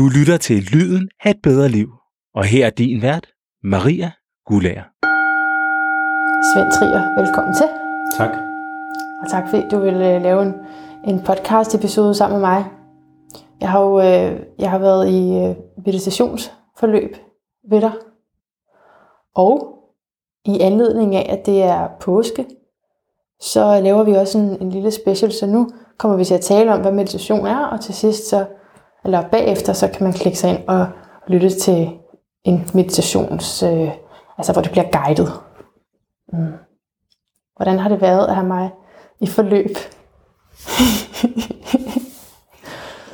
Du lytter til Lyden af et bedre liv. Og her er din vært, Maria Gulager. Svend Trier, velkommen til. Tak. Og tak fordi du vil øh, lave en, en podcast episode sammen med mig. Jeg har jo øh, jeg har været i øh, meditationsforløb ved dig. Og i anledning af, at det er påske, så laver vi også en, en lille special. Så nu kommer vi til at tale om, hvad meditation er, og til sidst så, eller bagefter, så kan man klikke sig ind og lytte til en meditations, øh, altså hvor det bliver guidet. Mm. Hvordan har det været at have mig i forløb?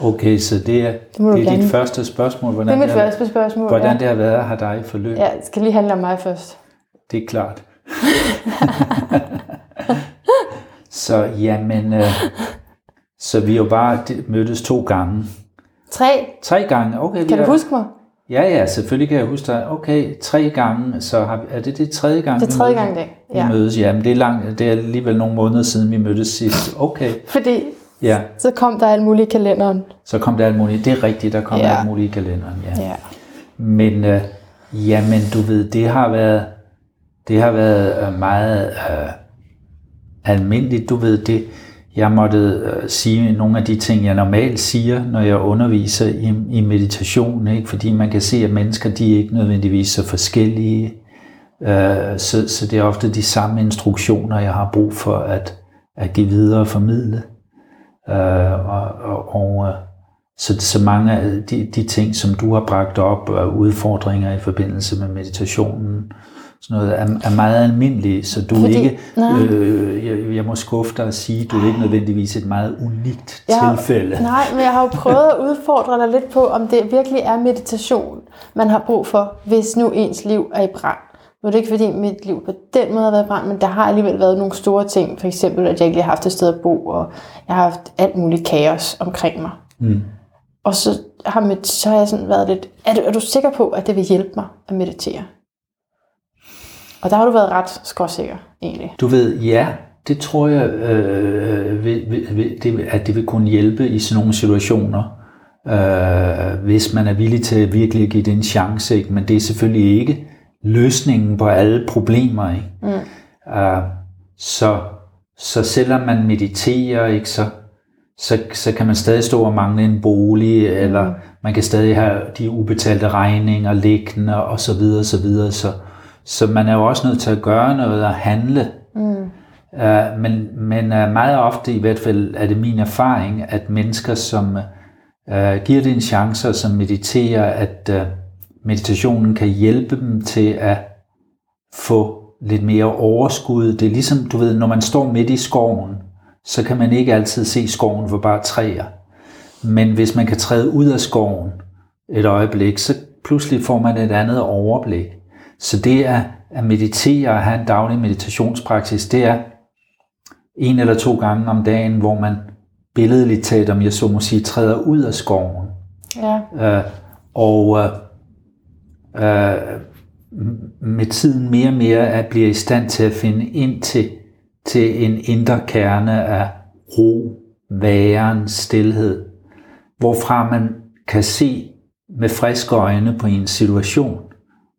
Okay, så det er, Det det er dit første spørgsmål. Hvordan Det er mit har- første spørgsmål. Hvordan ja. det har været at have dig i forløb. Ja, det skal lige handle om mig først. Det er klart. så jamen, øh, så vi jo bare mødtes to gange. Tre. Tre gange, okay. Kan du har- huske mig? Ja, ja, selvfølgelig kan jeg huske dig. Okay, tre gange, så har, er det det tredje gang, Det er tredje gang i dag. Vi Ja. mødes, ja, men det er, lang, det er alligevel nogle måneder siden, vi mødtes sidst. Okay, Fordi ja, så kom der alt muligt i kalenderen. så kom der alt muligt. Det er rigtigt, der kom Ja. alt muligt i kalenderen, ja. Ja. Men øh, jamen, du ved, det har været, det har været øh, meget øh, almindeligt. Du ved, det, jeg måtte øh, sige nogle af de ting, jeg normalt siger, når jeg underviser i, i meditation, ikke? fordi man kan se, at mennesker, de er ikke nødvendigvis så forskellige. Øh, så, så det er ofte de samme instruktioner, jeg har brug for at, at give videre og formidle. Øh, og, og, og øh, så, så mange af de, de ting, som du har bragt op, og udfordringer i forbindelse med meditationen, sådan noget, er, er meget almindelige, så du Fordi- ikke, nej. øh, jeg, jeg må skuffe dig og sige, du er ikke nødvendigvis et meget unikt Jeg har- tilfælde. Nej, men jeg har jo prøvet at udfordre dig lidt på, om det virkelig er meditation, man har brug for, hvis nu ens liv er i brand. Nu er det ikke fordi mit liv på den måde har været i brand, men der har alligevel været nogle store ting. For eksempel, at jeg ikke har haft et sted at bo, og jeg har haft alt muligt kaos omkring mig. Mm. Og så har, med, så har jeg sådan været lidt, er du, er du sikker på, at det vil hjælpe mig at meditere? Og der har du været ret skråsikker, egentlig. Du ved, ja, det tror jeg, øh, vil, vil, det, at det vil kunne hjælpe i sådan nogle situationer, øh, hvis man er villig til virkelig at give det en chance. Ikke? Men det er selvfølgelig ikke løsningen på alle problemer. Ikke? Mm. Uh, så, så selvom man mediterer, ikke, så, så, så kan man stadig stå og mangle en bolig, eller man kan stadig have de ubetalte regninger liggende, og så videre, så videre. Så, så man er jo også nødt til at gøre noget og handle. Mm. Uh, men men uh, meget ofte, i hvert fald er det min erfaring, at mennesker, som uh, giver det en chance, og som mediterer, at uh, meditationen kan hjælpe dem til at få lidt mere overskud. Det er ligesom, du ved, når man står midt i skoven, så kan man ikke altid se skoven for bare træer. Men hvis man kan træde ud af skoven et øjeblik, så pludselig får man et andet overblik. Så det at, at meditere og have en daglig meditationspraksis, det er en eller to gange om dagen, hvor man billedligt talt, om jeg så må sige, træder ud af skoven. Ja. Øh, og øh, øh, med tiden mere og mere at bliver i stand til at finde ind til, til en indre kerne af ro, væren, stillhed, hvorfra man kan se med friske øjne på en situation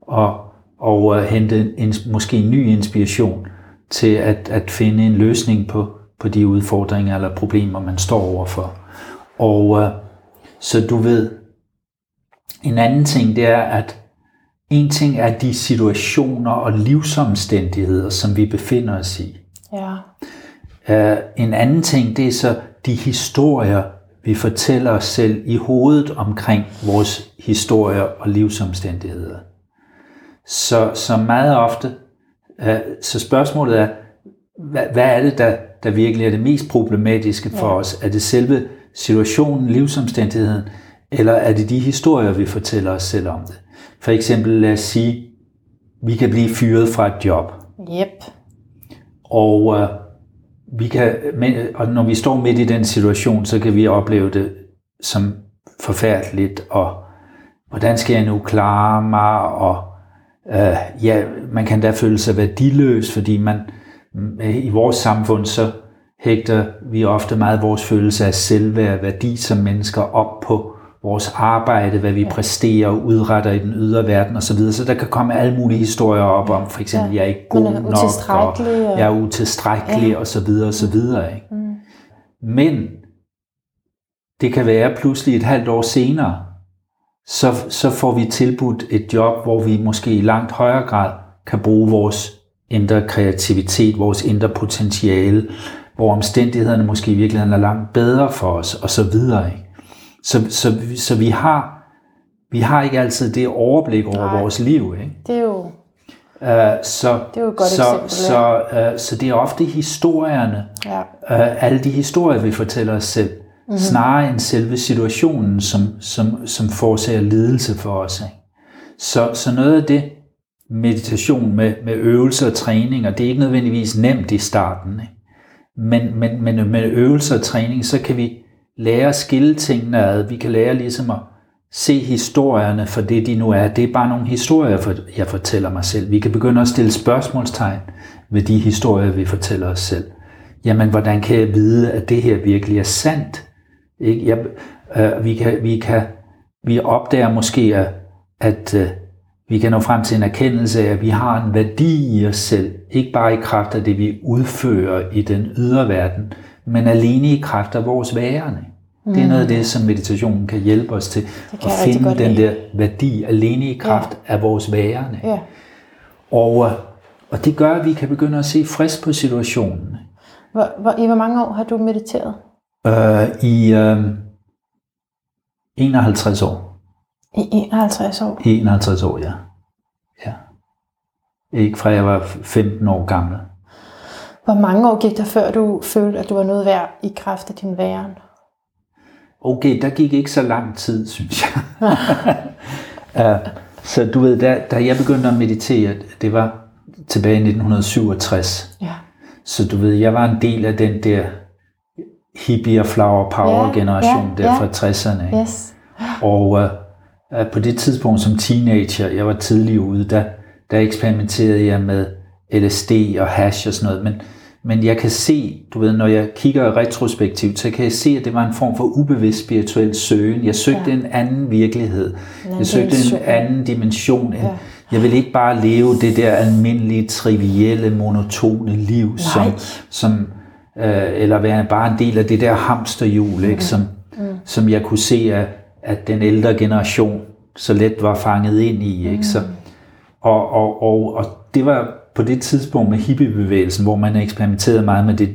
og, og øh, hente en, måske en ny inspiration til at, at finde en løsning på, på de udfordringer eller problemer, man står overfor. Og øh, så du ved, en anden ting, det er, at en ting er de situationer og livsomstændigheder, som vi befinder os i. Ja. Uh, en anden ting, det er så de historier, vi fortæller os selv i hovedet omkring vores historier og livsomstændigheder. Så, så meget ofte, uh, så spørgsmålet er, hvad, hvad er det, der, der virkelig er det mest problematiske for Ja. os? Er det selve situationen, livsomstændigheden, eller er det de historier, vi fortæller os selv om det? For eksempel, lad os sige, vi kan blive fyret fra et job. Yep. Og, øh, vi kan, men, og når vi står midt i den situation, så kan vi opleve det som forfærdeligt, og hvordan skal jeg nu klare mig, og øh, ja, man kan da føle sig værdiløs, fordi man øh, i vores samfund, så hægter vi ofte meget vores følelse af selvværd og værdi som mennesker op på vores arbejde, hvad vi ja. præsterer og udretter i den ydre verden osv. Så, så der kan komme alle mulige historier op om, for eksempel, ja. jeg er ikke god er nok, og jeg er utilstrækkelig ja. og så videre og så videre. Ikke? Mm. Men det kan være pludselig et halvt år senere, så, så får vi tilbudt et job, hvor vi måske i langt højere grad kan bruge vores indre kreativitet, vores indre potentiale, hvor omstændighederne måske i virkeligheden er langt bedre for os, og så videre. Ikke? Så, så, så vi har vi har ikke altid det overblik over Nej, vores liv. Ikke? Det er jo, uh, så, det er jo et godt så, eksempel. Så, uh, så det er ofte historierne, ja. uh, alle de historier, vi fortæller os selv, mm-hmm. snarere end selve situationen, som, som, som forårsager lidelse for os. Ikke? Så, så noget af det, meditation med, med øvelser og træning, og det er ikke nødvendigvis nemt i starten, ikke? Men, men, men med øvelser og træning, så kan vi lære at skille tingene ad. Vi kan lære ligesom at se historierne for det, de nu er. Det er bare nogle historier, jeg fortæller mig selv. Vi kan begynde at stille spørgsmålstegn ved de historier, vi fortæller os selv. Jamen, hvordan kan jeg vide, at det her virkelig er sandt? Ikke? Jeg, øh, vi, kan, vi, kan, vi opdager måske, at, øh, vi kan nå frem til en erkendelse af, at vi har en værdi i os selv, ikke bare i kraft af det, vi udfører i den ydre verden, men alene i kraft af vores værende. Mm. Det er noget af det, som meditationen kan hjælpe os til, at finde den der værdi alene i kraft ja. af vores værende. Ja. Og, øh, og det gør, at vi kan begynde at se frisk på situationen. Hvor, hvor, I hvor mange år har du mediteret? Uh, I uh, 51 år. I 51 år? I 51 år, ja. ja. Ikke fra jeg var 15 år gammel. Hvor mange år gik der, før du følte, at du var noget værd i kraft af din væren? Okay, der gik ikke så lang tid, synes jeg. uh, så du ved, da, da jeg begyndte at meditere, det var tilbage i 1967. Ja. Så du ved, jeg var en del af den der hippie og flower power generation ja, der fra 60'erne. Ikke? Yes. Og uh, på det tidspunkt som teenager, jeg var tidlig ude, der, der eksperimenterede jeg med LSD og hash og sådan noget, men, men jeg kan se, du ved, når jeg kigger retrospektivt, så kan jeg se, at det var en form for ubevidst spirituel søgen. Jeg søgte ja. en anden virkelighed. Jeg søgte en anden dimension. Ja. Jeg vil ikke bare leve det der almindelige, trivielle, monotone liv, Nej. som, som øh, eller være bare en del af det der hamsterhjul, ikke, mm. som, mm. som jeg kunne se, at at den ældre generation så let var fanget ind i. Ikke? Så, og, og, og, og det var på det tidspunkt med hippiebevægelsen, hvor man eksperimenterede meget med det.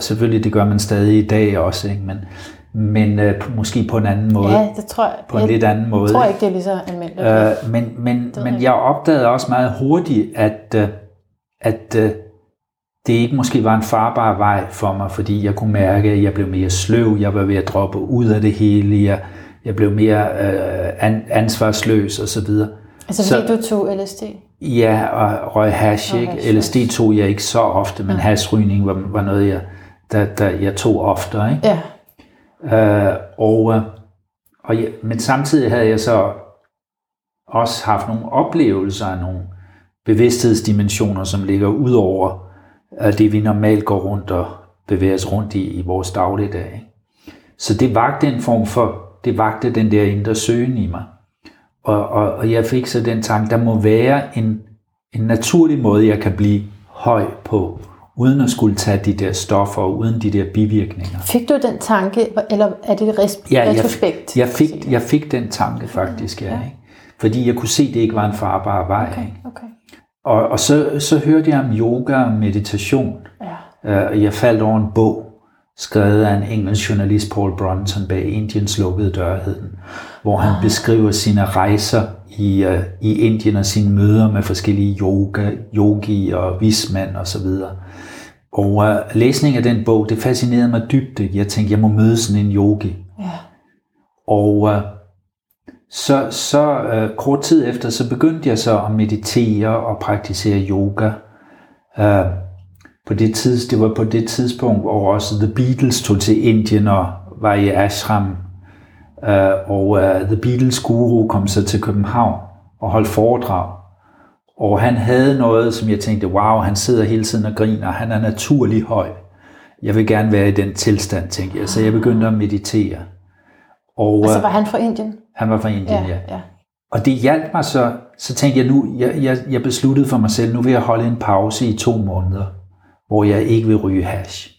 Selvfølgelig, det gør man stadig i dag også, ikke? men, men øh, måske på en anden måde. Ja, det tror jeg. På en jeg lidt anden måde. Jeg tror ikke, det er lige så almindeligt. Øh, men men, men jeg opdagede også meget hurtigt, at, øh, at øh, det ikke måske var en farbar vej for mig, fordi jeg kunne mærke, at jeg blev mere sløv, jeg var ved at droppe ud af det hele, jeg, jeg blev mere øh, an, ansvarsløs og så videre. Altså fordi så, du tog LSD? Ja, og røg hash, ikke? Hash, LSD tog jeg ikke så ofte, men ja. hashrygning var, var noget, jeg, der, der jeg tog ofte, ikke? Ja. Øh, og, øh, og ja, men samtidig havde jeg så også haft nogle oplevelser af nogle bevidsthedsdimensioner, som ligger ud over øh, det, vi normalt går rundt og bevæger os rundt i, i vores dagligdag. Ikke? Så det vagte en form for det vagte den der indre søgen i mig. Og, og, og jeg fik så den tanke, der må være en, en naturlig måde, jeg kan blive høj på, uden at skulle tage de der stoffer, og uden de der bivirkninger. Fik du den tanke, eller er det res- ja, retrospekt? Jeg, jeg, fik, jeg fik den tanke faktisk, ja. ja. Ikke? Fordi jeg kunne se, at det ikke var en farbar vej. Okay, okay. Og, og så, så hørte jeg om yoga og meditation. Ja. Uh, jeg faldt over en bog, skrevet af en engelsk journalist, Paul Brunson, bag Indiens lukkede dørheden, hvor han ah. beskriver sine rejser i, uh, i Indien og sine møder med forskellige yoga, yogi og vismand og så videre. Og uh, læsning af den bog, det fascinerede mig dybt. Jeg tænkte, jeg må møde sådan en yogi. Ja. Og uh, så, så uh, kort tid efter, så begyndte jeg så at meditere og praktisere yoga. Uh, på det tids, det var på det tidspunkt, hvor også The Beatles tog til Indien og var i ashram. Uh, og uh, The Beatles guru kom så til København og holdt foredrag. Og han havde noget, som jeg tænkte, wow, han sidder hele tiden og griner, han er naturlig høj. Jeg vil gerne være i den tilstand, tænkte jeg. Så jeg begyndte at meditere. Og Altså øh, var han fra Indien? Han var fra Indien, ja. Ja. Og det hjalp mig så, så tænkte jeg nu, jeg, jeg, jeg besluttede for mig selv, nu vil jeg holde en pause i to måneder, hvor jeg ikke vil ryge hash.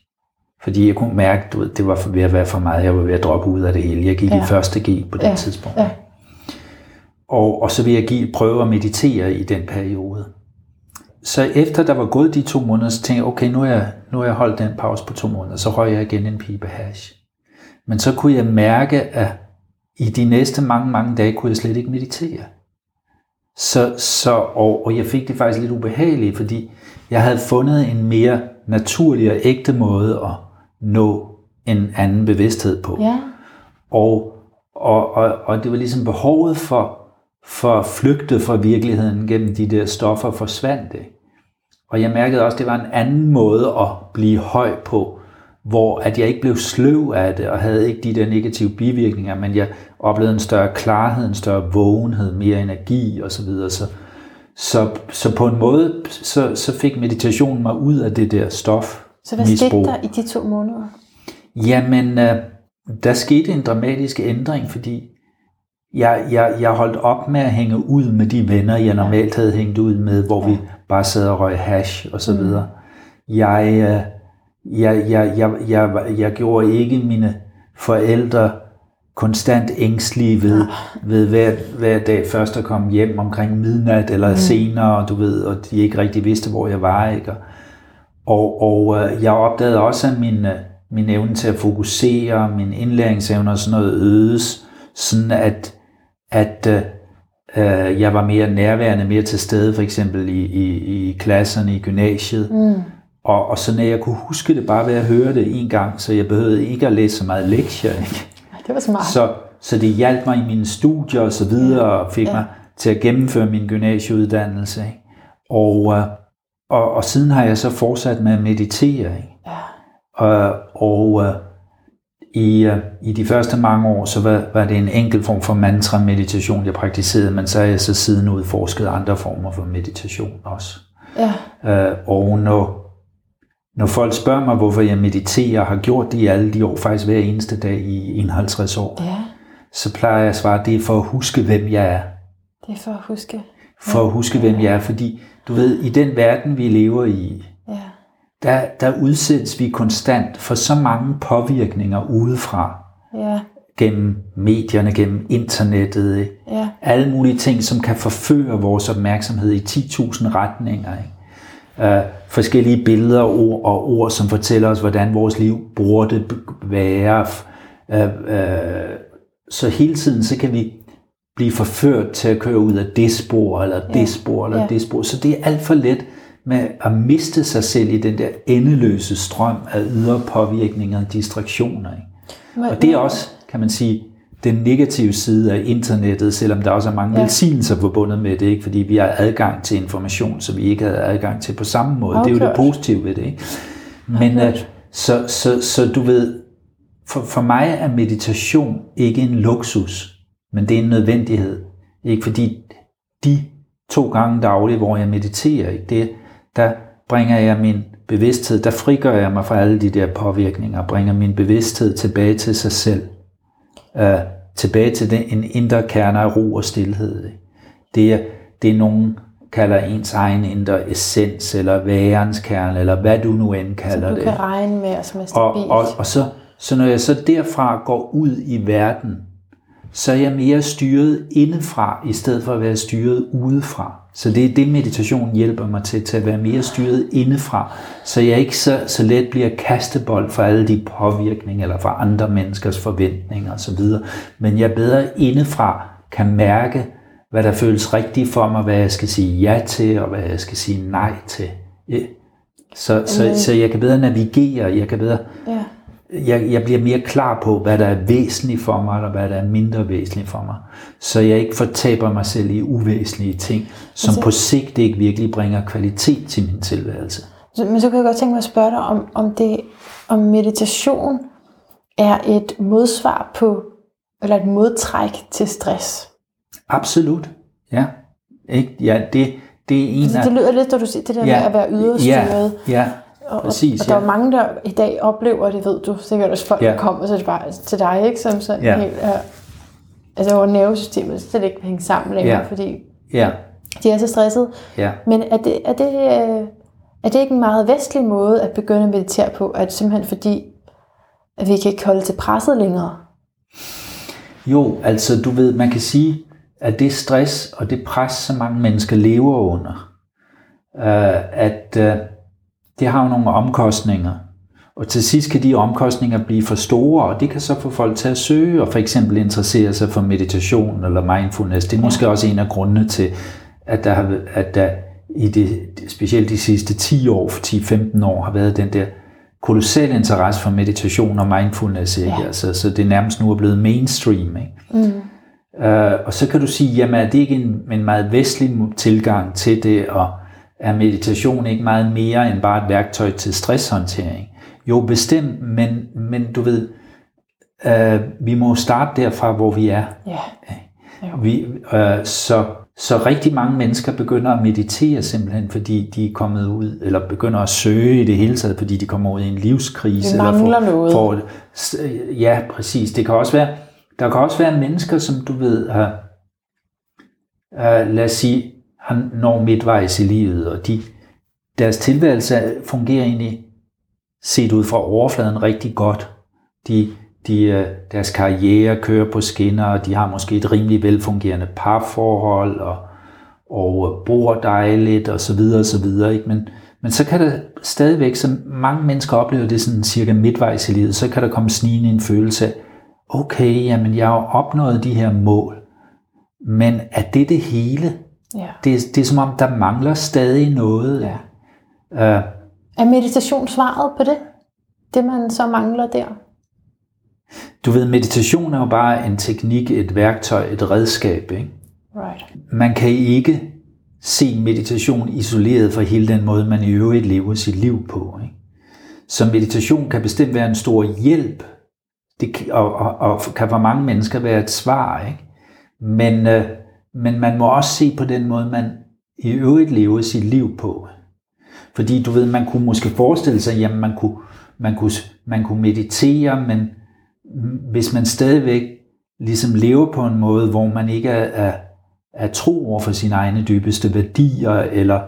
Fordi jeg kunne mærke, du ved, det var ved at være for meget, jeg var ved at droppe ud af det hele. Jeg gik ja. Ja. i første G på det Ja, tidspunkt. ja. Og, og så vil jeg give, prøve at meditere i den periode. Så efter der var gået de to måneder, så tænkte jeg, okay, nu har jeg, nu har jeg holdt den pause på to måneder, så røg jeg igen en pibe hash. Men så kunne jeg mærke, at i de næste mange, mange dage kunne jeg slet ikke meditere. Så, så, og, og jeg fik det faktisk lidt ubehageligt, fordi jeg havde fundet en mere naturlig og ægte måde at nå en anden bevidsthed på. Ja, Og, og, og, og det var ligesom behovet for, for at flygte fra virkeligheden gennem de der stoffer forsvandt. Ikke? Og jeg mærkede også, at det var en anden måde at blive høj på, hvor at jeg ikke blev sløv af det, og havde ikke de der negative bivirkninger, men jeg oplevede en større klarhed, en større vågenhed, mere energi osv. Så, så, så på en måde, så, så fik meditationen mig ud af det der stof. så hvad skete der i de to måneder? Jamen, øh, der skete en dramatisk ændring, fordi jeg, jeg, jeg holdt op med at hænge ud med de venner, jeg normalt havde hængt ud med, hvor vi bare sad og røg hash og så videre. Jeg, øh, jeg, jeg, jeg, jeg, jeg gjorde ikke mine forældre konstant ængstlige ved, ved hver, hver dag først at komme hjem omkring midnat eller mm. senere, du ved, og de ikke rigtig vidste, hvor jeg var. Ikke? Og, og, og øh, jeg opdagede også, at min, øh, min evne til at fokusere, min indlæringsevne og sådan noget ødes, sådan at, at øh, øh, jeg var mere nærværende, mere til stede, for eksempel i, i, i klasserne i gymnasiet. Mm. Og, og så når jeg kunne huske det bare ved at høre det en gang, så jeg behøvede ikke at læse så meget lektier. Ikke? Det var smart. Så, så det hjalp mig i mine studier og så videre, og fik Ja. mig til at gennemføre min gymnasieuddannelse. Ikke? Og, øh, og, og siden har jeg så fortsat med at meditere. Ikke? Ja. Og, og øh, i, øh, i de første mange år, så var, var det en enkel form for mantra-meditation, jeg praktiserede, men så har jeg så siden udforsket andre former for meditation også. Ja, Øh, og når, når folk spørger mig, hvorfor jeg mediterer, og har gjort det i alle de år, faktisk hver eneste dag i 51 år, ja, så plejer jeg at svare, at det er for at huske, hvem jeg er. det er for at huske. For at huske, hvem jeg er, fordi du ved, i den verden, vi lever i, Ja, der, der udsættes vi konstant for så mange påvirkninger udefra, ja, gennem medierne, gennem internettet, ikke? ja, alle mulige ting, som kan forføre vores opmærksomhed i 10.000 retninger. Ikke? Uh, forskellige billeder og ord, og ord, som fortæller os, hvordan vores liv burde være. Uh, uh, så hele tiden, så kan vi blive forført til at køre ud af det spor, eller Ja. det spor, eller Ja. det spor. Så det er alt for let med at miste sig selv i den der endeløse strøm af ydre påvirkninger og distraktioner. Ikke? Men- Og det er også, kan man sige, den negative side af internettet, selvom der også er mange Ja. velsignelser forbundet med det, ikke? fordi vi har adgang til information, som vi ikke havde adgang til på samme måde. Det er jo det positive ved det. Ikke? Men uh, så, så, så du ved, for, for mig er meditation ikke en luksus, men det er en nødvendighed. Ikke fordi de to gange dagligt, hvor jeg mediterer, ikke? Det, der bringer jeg min bevidsthed, der frigør jeg mig fra alle de der påvirkninger, bringer min bevidsthed tilbage til sig selv. Uh, tilbage til den, en indre kerne af ro og stillhed. Det er, det er nogen kalder ens egen indre essens, eller værens kerne, eller hvad du nu end kalder du det. kan regne med, og som er Og, stabilt. og, og så, så når jeg så derfra går ud i verden, så er jeg mere styret indefra, i stedet for at være styret udefra. Så det er det, meditation hjælper mig til, til at være mere styret indefra, så jeg ikke så, så let bliver kastebold for alle de påvirkninger, eller for andre menneskers forventninger osv. Men jeg bedre indefra kan mærke, hvad der føles rigtigt for mig, hvad jeg skal sige ja til, og hvad jeg skal sige nej til. Ja. Så, så, Men- så jeg kan bedre navigere, jeg kan bedre Ja. Jeg, jeg bliver mere klar på, hvad der er væsentligt for mig, og hvad der er mindre væsentligt for mig. Så jeg ikke fortaber mig selv i uvæsentlige ting, som Altså- på sigt ikke virkelig bringer kvalitet til min tilværelse. Men så kan jeg godt tænke mig at spørge dig, om, om, det, om meditation er et modsvar på, eller et modtræk til stress. Absolut. Ja. Ikke? Ja, det, det er en Altså, det lyder lidt, når du siger det der ja, med at være yderstyret. Ja, ja. Og, Præcis, og der ja. er mange, der i dag oplever, det ved du sikkert også, folk Ja. der kommer så det bare til dig, ikke? Som sådan Ja. helt, øh, altså hvor nervesystemet slet ikke kan hænge sammen længere, Ja. fordi Ja, de er så stressede. ja. Men er det, er, det, øh, er det ikke en meget vestlig måde at begynde at meditere på, at simpelthen fordi, at vi kan ikke holde til presset længere? Jo, altså du ved, man kan sige, at det stress og det pres, som mange mennesker lever under, øh, at øh, det har jo nogle omkostninger. Og til sidst kan de omkostninger blive for store, og det kan så få folk til at søge og for eksempel interessere sig for meditation eller mindfulness. Det er måske også en af grundene til, at der, har, at der i det, specielt de sidste 10 år, 10-15 år, har været den der kolossal interesse for meditation og mindfulness. Ikke? Ja. Altså, så det nærmest nu er blevet mainstream. Ikke? Mm. Uh, og så kan du sige, jamen er det ikke en, en meget vestlig tilgang til det, og er meditation ikke meget mere end bare et værktøj til stresshåndtering? Jo, bestemt, men, men du ved, uh, vi må starte derfra, hvor vi er. Ja. Vi, uh, så, så rigtig mange mennesker begynder at meditere simpelthen, fordi de er kommet ud, eller begynder at søge i det hele taget, fordi de kommer ud i en livskrise. Vi mangler eller noget. får, ja, præcis. Det kan også være, der kan også være mennesker, som du ved, har, uh, lad os sige, han når midtvejs i livet, og de, deres tilværelse fungerer egentlig set ud fra overfladen rigtig godt. De, de, øh, deres karriere kører på skinner, og de har måske et rimelig velfungerende parforhold, og, og øh, bor dejligt, og så videre, og så videre. Ikke? Men, men så kan der stadigvæk, som mange mennesker oplever det sådan cirka midtvejs i livet, så kan der komme snigende en følelse af, okay, jamen jeg har opnået de her mål, men er det det hele? Ja. Det, det er som om, der mangler stadig noget. Ja. Uh, Er meditation svaret på det? Det, man så mangler der? du ved, meditation er jo bare en teknik, et værktøj, et redskab. Ikke? Right. Man kan ikke se meditation isoleret fra hele den måde, man i øvrigt lever sit liv på. Ikke? Så meditation kan bestemt være en stor hjælp, det, og, og, og kan for mange mennesker være et svar. Ikke? Men, øh, men man må også se på den måde, man i øvrigt lever sit liv på. Fordi du ved, man kunne måske forestille sig, jamen man kunne, man kunne, man kunne meditere, men hvis man stadigvæk ligesom lever på en måde, hvor man ikke er, er, er tro over for sine egne dybeste værdier, eller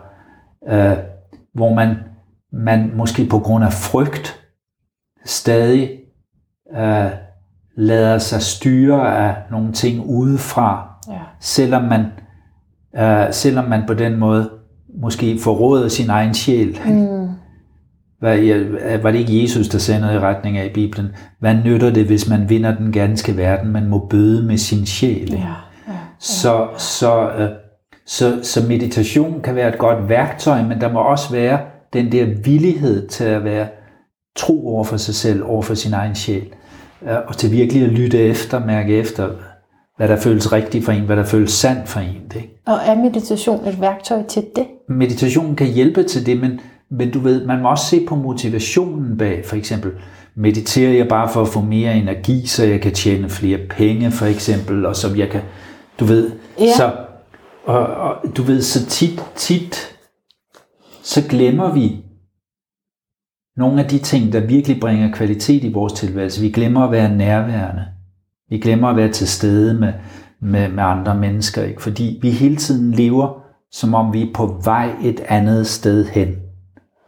øh, hvor man, man måske på grund af frygt stadig øh, lader sig styre af nogle ting udefra, Ja. selvom man, øh, selvom man på den måde måske forråder sin egen sjæl. Mm. Ja, var det ikke Jesus, der sagde noget i retning af i Bibelen? Hvad nytter det, hvis man vinder den ganske verden, man må bøde med sin sjæl? ikke? Ja. ja. Så, så, øh, så, så meditation kan være et godt værktøj, men der må også være den der villighed til at være tro over for sig selv, over for sin egen sjæl, øh, og til virkelig at lytte efter, mærke efter, hvad der føles rigtigt for en, hvad der føles sandt for en. Ikke? Og er meditation et værktøj til det? Meditation kan hjælpe til det, men, men du ved, man må også se på motivationen bag, for eksempel, mediterer jeg bare for at få mere energi, så jeg kan tjene flere penge, for eksempel, og som jeg kan, du ved, Ja. så, og, og, du ved, så tit, tit, så glemmer vi nogle af de ting, der virkelig bringer kvalitet i vores tilværelse. Vi glemmer at være nærværende. Vi glemmer at være til stede med, med, med andre mennesker, ikke? fordi vi hele tiden lever, som om vi er på vej et andet sted hen.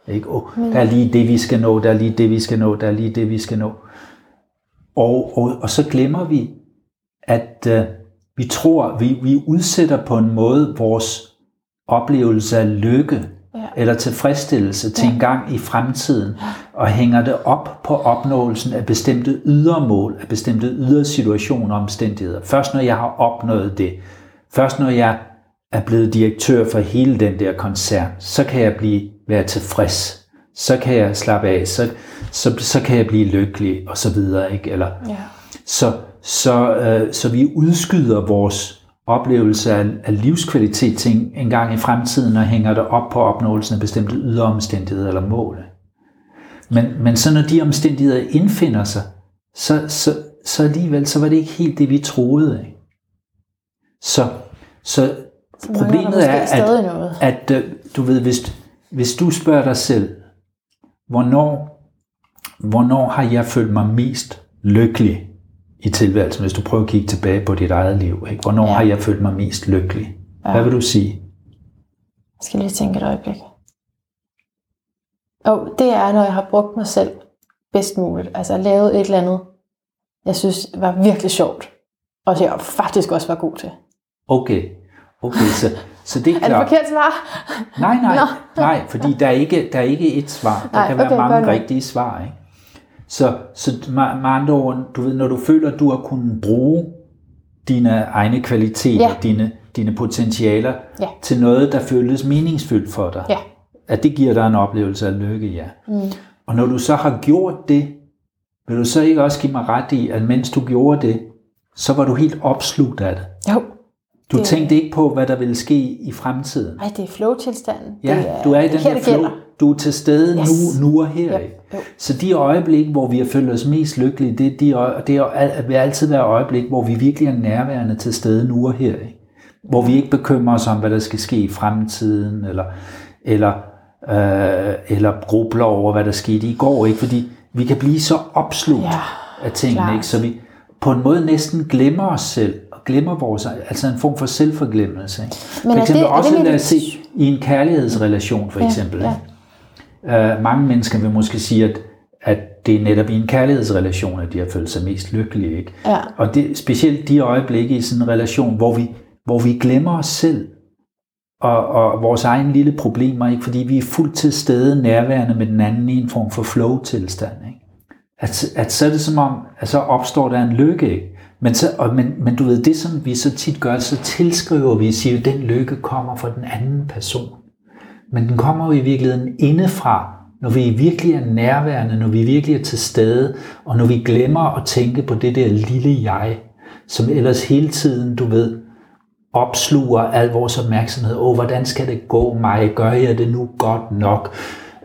Ikke? Oh, der er lige det, vi skal nå, der er lige det, vi skal nå, der er lige det, vi skal nå. Og, og, og så glemmer vi, at øh, vi tror, vi, vi udsætter på en måde vores oplevelse af lykke Ja. eller tilfredsstillelse til en gang i fremtiden, og hænger det op på opnåelsen af bestemte ydermål, af bestemte ydersituationer og omstændigheder. Først når jeg har opnået det, først når jeg er blevet direktør for hele den der koncern, så kan jeg blive være tilfreds. Så kan jeg slappe af, så, så, så kan jeg blive lykkelig, og så videre. Ikke? Eller, Ja. så, så, øh, så vi udskyder vores oplevelse af, livskvalitet til en, gang i fremtiden og hænger det op på opnåelsen af bestemte ydre omstændigheder eller mål. Men, men så når de omstændigheder indfinder sig, så, så, så alligevel så var det ikke helt det, vi troede. Ikke? Så, så problemet er, at, noget. at øh, du ved, hvis, hvis du spørger dig selv, hvornår, hvornår har jeg følt mig mest lykkelig i tilværelsen, hvis du prøver at kigge tilbage på dit eget liv? Ikke? Hvornår ja. har jeg følt mig mest lykkelig? Ja. Hvad vil du sige? Jeg skal lige tænke et øjeblik. Og det er, når jeg har brugt mig selv bedst muligt. Altså lavet et eller andet, jeg synes var virkelig sjovt. Og jeg faktisk også var god til. Okay, okay så, så det er klart. Er det forkert svar? Nej, nej, nej, fordi der er ikke, der er ikke et svar. Der nej, kan være okay, mange rigtige svar. Ikke? Så, så med andre ord, du ved, når du føler, at du har kunnet bruge dine egne kvaliteter, ja. dine, dine potentialer, ja. til noget, der føles meningsfyldt for dig, ja. at det giver dig en oplevelse af lykke, ja. Mm. Og når du så har gjort det, vil du så ikke også give mig ret i, at mens du gjorde det, så var du helt opslugt af det? Jo. Du det, tænkte ikke på, hvad der ville ske i fremtiden? Nej, det er flow-tilstanden. Ja, det er, du er i den her flow. Du er til stede yes. nu, nu og her. Jo. Så de øjeblik, hvor vi har følt os mest lykkelige, det, de, det er, vil altid være øjeblik, hvor vi virkelig er nærværende til stede nu og her. Ikke? Hvor vi ikke bekymrer os om, hvad der skal ske i fremtiden, eller, eller, øh, eller grubler over, hvad der skete i går. Ikke? Fordi vi kan blive så opslugt ja, af tingene, ikke? så vi på en måde næsten glemmer os selv, og glemmer vores, altså en form for selvforglemmelse. Ikke? Men for eksempel det, også det lad os se, i en kærlighedsrelation for eksempel. Ja, ja. Uh, mange mennesker vil måske sige, at, at det er netop i en kærlighedsrelation, at de har følt sig mest lykkelige. Ikke? Ja. Og det specielt de øjeblikke i sådan en relation, hvor vi, hvor vi glemmer os selv, og, og vores egne lille problemer, ikke? fordi vi er fuldt til stede nærværende med den anden i en form for flow-tilstand. Ikke? At, at så er det som om, at så opstår der en lykke. Ikke? Men, så, og, men, men du ved, det som vi så tit gør, så tilskriver vi, siger, at den lykke kommer fra den anden person. Men den kommer jo i virkeligheden indefra, når vi virkelig er nærværende, når vi virkelig er til stede, og når vi glemmer at tænke på det der lille jeg, som ellers hele tiden, du ved, opsluger al vores opmærksomhed. Åh, hvordan skal det gå mig? Gør jeg det nu godt nok?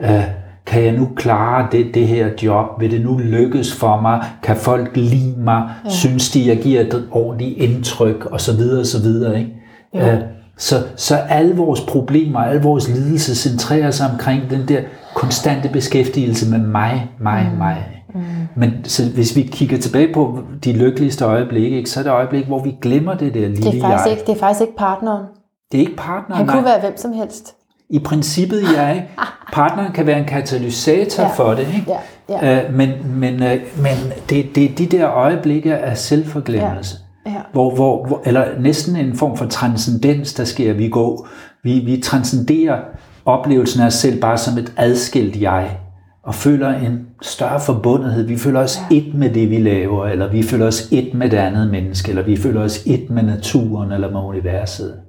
Uh, kan jeg nu klare det, det her job? Vil det nu lykkes for mig? Kan folk lide mig? Ja. Synes de, jeg giver et ordentligt indtryk? Og så videre, og så videre. Ikke? Ja. Uh, så, så alle vores problemer, alle vores lidelser centrerer sig omkring den der konstante beskæftigelse med mig, mig, mm. mig. Mm. Men så hvis vi kigger tilbage på de lykkeligste øjeblikke, ikke, så er det øjeblik, hvor vi glemmer det der lille det er faktisk jeg. Ikke, det er faktisk ikke partneren. Det er ikke partneren, Han nej. kunne være hvem som helst. I princippet, ja. Ikke? Partneren kan være en katalysator Ja. for det, ikke? Ja, ja. Øh, men men, øh, men det, det er de der øjeblikke af selvforglemmelse. Ja. Hvor, hvor, hvor, eller næsten en form for transcendens, der sker. Vi, går, vi, vi transcenderer oplevelsen af os selv bare som et adskilt jeg, og føler en større forbundethed. Vi føler os ja. et med det, vi laver, eller vi føler os et med det andet menneske, eller vi føler os et med naturen eller med universet.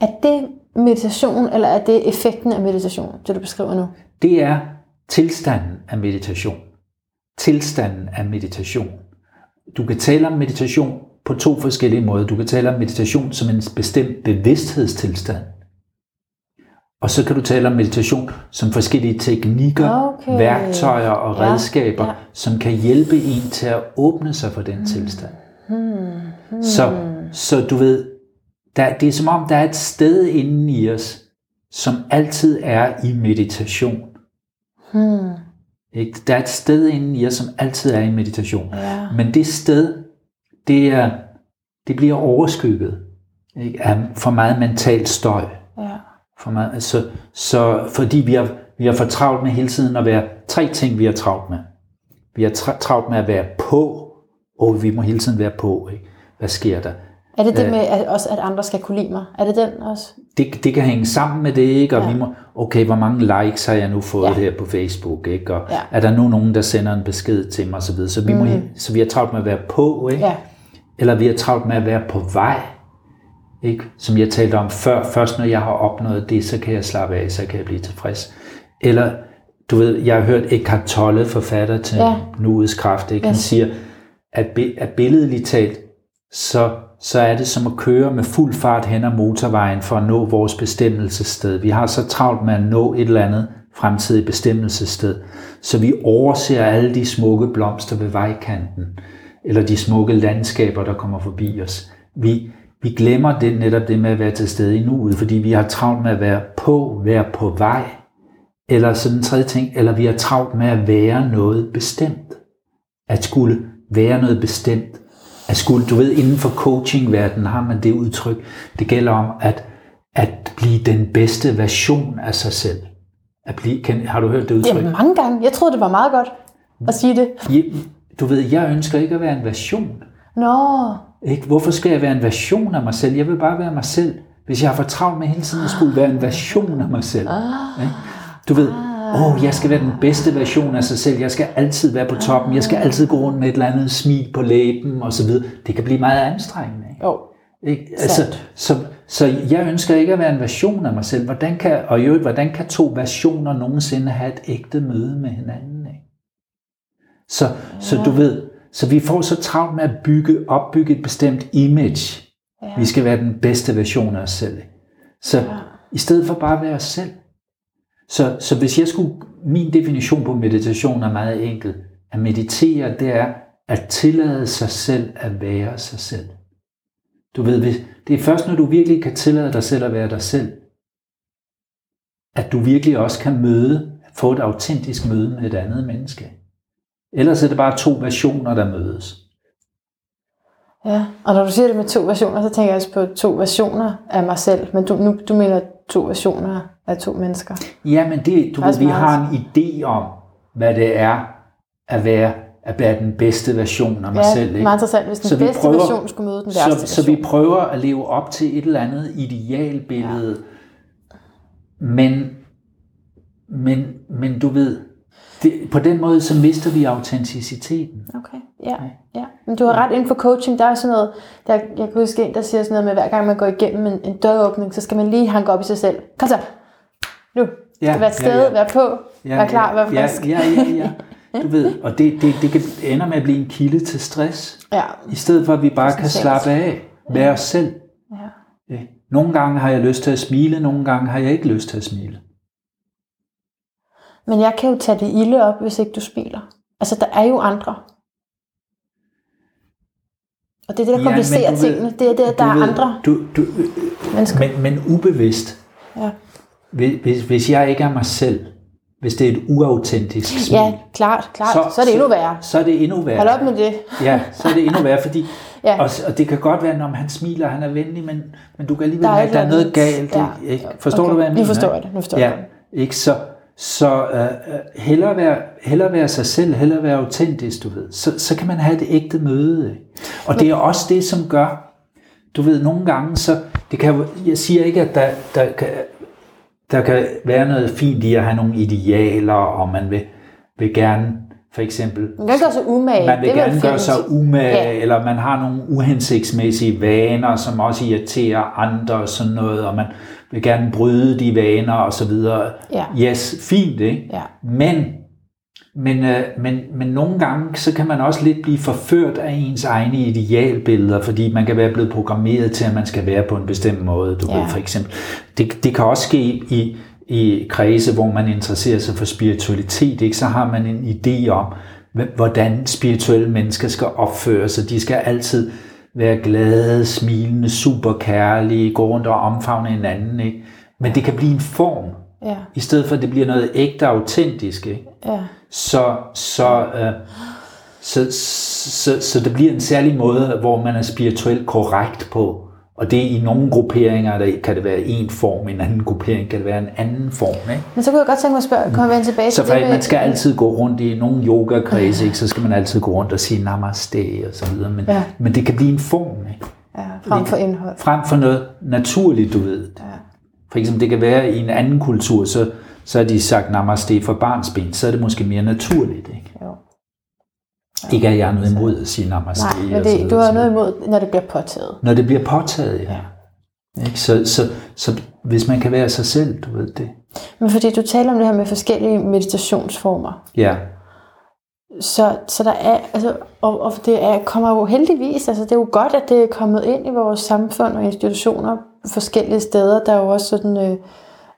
Er det meditation, eller er det effekten af meditation, det du beskriver nu? Det er tilstanden af meditation. Tilstanden af meditation. Du kan tale om meditation på to forskellige måder. Du kan tale om meditation som en bestemt bevidsthedstilstand. Og så kan du tale om meditation som forskellige teknikker, Okay. værktøjer og redskaber, ja. som kan hjælpe en til at åbne sig for den tilstand. Hmm. Så, så du ved, der, det er som om, der er et sted inde i os, som altid er i meditation. Hmm. Ikke? Der er et sted inde i os, som altid er i meditation. Ja. Men det sted, det, er, det bliver overskygget ikke? af for meget mental støj. Ja. For meget, så, så fordi vi har, vi har for travlt med hele tiden at være, tre ting vi har travlt med. Vi har tra- travlt med at være på, og vi må hele tiden være på. Ikke? Hvad sker der? Er det det Øh. med at, også, at andre skal kunne lide mig? Er det den også? det, det kan hænge sammen med det, ikke? Og Ja. vi må, okay, hvor mange likes har jeg nu fået Ja. her på Facebook, ikke? Og Ja. er der nu nogen, der sender en besked til mig, og så videre. Så vi, må, så vi har travlt med at være på, ikke? Ja. Eller vi har travlt med at være på vej, ikke? Som jeg talte om før. Først når jeg har opnået det, så kan jeg slappe af, så kan jeg blive tilfreds. Eller, du ved, jeg har hørt Eckhart Tolle, forfatter til Ja. Nuets Kraft, ikke? Han Yes. siger, at, at billedligt talt, så, så er det som at køre med fuld fart hen ad motorvejen for at nå vores bestemmelsessted. Vi har så travlt med at nå et eller andet fremtidigt bestemmelsessted, så vi overser alle de smukke blomster ved vejkanten, eller de smukke landskaber, der kommer forbi os. Vi, vi glemmer det, netop det med at være til stede i nuet, fordi vi har travlt med at være på, være på vej, eller sådan en tredje ting, eller vi har travlt med at være noget bestemt. At skulle være noget bestemt. At skulle, du ved, inden for coachingverdenen har man det udtryk. Det gælder om at, at blive den bedste version af sig selv. At blive, kan, har du hørt det udtryk? Jamen, mange gange. Jeg troede, det var meget godt at sige det. Ja, Du ved, jeg ønsker ikke at være en version. Nå, Ikke? Hvorfor skal jeg være en version af mig selv? Jeg vil bare være mig selv. Hvis jeg har for travlt med hele tiden at skulle være en version af mig selv. Ikke? Du ved, åh, oh, jeg skal være den bedste version af sig selv. Jeg skal altid være på toppen. Jeg skal altid gå rundt med et eller andet smil på læben og så videre. Det kan blive meget anstrengende. Ikke? jo. Ikke? Altså, så, så jeg ønsker ikke at være en version af mig selv. Hvordan kan, og i øvrigt, hvordan kan to versioner nogensinde have et ægte møde med hinanden? Så, så du ved, så vi får så travlt med at bygge, opbygge et bestemt image. Ja. Vi skal være den bedste version af os selv. Så Ja. i stedet for bare at være os selv. Så, så hvis jeg skulle, min definition på meditation er meget enkel. At meditere, det er at tillade sig selv at være sig selv. Du ved, hvis- det er først, når du virkelig kan tillade dig selv at være dig selv, at du virkelig også kan møde, få et autentisk møde med et andet menneske. Ellers er det bare to versioner, der mødes. Ja, og når du siger det med to versioner, så tænker jeg også på to versioner af mig selv. Men du, nu, du mener to versioner af to mennesker. Ja, men det, du ved, vi har en idé om, hvad det er at være, at være den bedste version af mig Ja, selv. Ikke? meget interessant, hvis den Så bedste prøver- version skulle møde den værste Så, så vi version. prøver at leve op til et eller andet idealbillede. Ja. Men, men, men du ved, det, på den måde så mister vi autenticiteten. Okay, ja, ja. Men du har ret inden for coaching, der er sådan noget, der, jeg kan huske en, der siger sådan noget med, hver gang man går igennem en, en døråbning, så skal man lige hanke op i sig selv. Kom så, nu, Ja, ja, vær til stede, ja, ja. vær på, ja, vær klar, vær ja, frisk. ja, ja, ja. Du ved, og det, det, det kan ender med at blive en kilde til stress. ja. I stedet for at vi bare kan slappe af, være os selv. ja. Ja. Nogle gange har jeg lyst til at smile, nogle gange har jeg ikke lyst til at smile. Men jeg kan jo tage det ilde op, hvis ikke du smiler. Altså, der er jo andre. Og det er det, der Ja, komplicerer ved- tingene. Det er det, der er ved, andre Du, du, mennesker. men, men ubevidst, Ja. hvis, hvis- jeg ikke er mig selv, hvis det er et uautentisk smil, ja, klart, klart. Så, så er det endnu værre. Så er det endnu værre. Hold op med det. Ja, så er det endnu værre, fordi Ja. og, og det kan godt være, når han smiler, han er venlig, men, men du kan alligevel Der er der er noget galt. ja. Ikke? Forstår Okay, du, hvad jeg nu mener? forstår ikke? jeg det, nu forstår ja, jeg Ikke? Så, så uh, hellere, være, hellere være sig selv, hellere være autentisk, du ved. Så, så kan man have et ægte møde. Ikke? Og det er også det, som gør, du ved, nogle gange, så, det kan, jeg siger ikke, at der, der, kan, der kan være noget fint i at have nogle idealer, og man vil, vil gerne, for eksempel, Man kan gøre sig umage. man vil det er gerne gøre sig umage, ja. eller man har nogle uhensigtsmæssige vaner, som også irriterer andre og sådan noget, og man vil gerne bryde de vaner og så videre. Ja. Yes, fint, ikke? Ja. Men, men, øh, men, men nogle gange, så kan man også lidt blive forført af ens egne idealbilleder, fordi man kan være blevet programmeret til, at man skal være på en bestemt måde, du Ja. ved, for eksempel. Det, det kan også ske i, i kredse, hvor man interesserer sig for spiritualitet, ikke? så har man en idé om, hv- hvordan spirituelle mennesker skal opføre sig. De skal altid være glade, smilende, super kærlige, gå rundt og omfavne hinanden. Ikke? Men det kan blive en form, Ja, i stedet for at det bliver noget ægte autentisk. Ikke? ja. Så, så, øh, så, så, så det bliver en særlig måde, hvor man er spirituelt korrekt på. Og det er i nogle grupperinger, der kan det være en form, i en anden gruppering kan det være en anden form. Ikke? Men så kunne jeg godt tænke mig at spørge, komme vende tilbage Så til det man skal altid gå rundt i nogle yoga-kredse, ikke? så skal man altid gå rundt og sige namaste og så videre. Men, Ja. men det kan blive en form, ikke? Ja, frem for indhold. frem for noget naturligt, du ved. Ja. For eksempel, det kan være i en anden kultur, så, så har de sagt namaste for barnsben, så er det måske mere naturligt. Ikke. Ikke at jeg har noget imod at sige namaste. Nej, men det, du har noget imod, når det bliver påtaget. Når det bliver påtaget, ja. Ikke? Så, så, så hvis man kan være sig selv, du ved det. Men fordi du taler om det her med forskellige meditationsformer, Ja, så, så der er, altså, og, og det er, kommer jo heldigvis, altså det er jo godt, at det er kommet ind i vores samfund og institutioner forskellige steder. Der er jo også sådan, øh,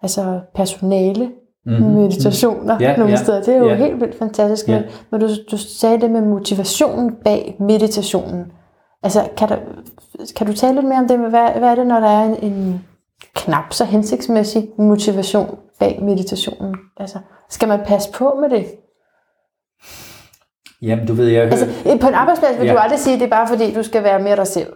altså personale Mhm. meditationer Ja, nogle ja, steder. Det er jo ja. helt vildt fantastisk. Ja. Men, men du, du sagde det med motivationen bag meditationen. Altså, kan, der, kan du tale lidt mere om det? Hvad, hvad er det, når der er en, en knap så hensigtsmæssig motivation bag meditationen? Altså, skal man passe på med det? Jamen, du ved, jeg Altså, hører... på en arbejdsplads vil Ja. du aldrig sige, at det er bare fordi, du skal være mere dig selv.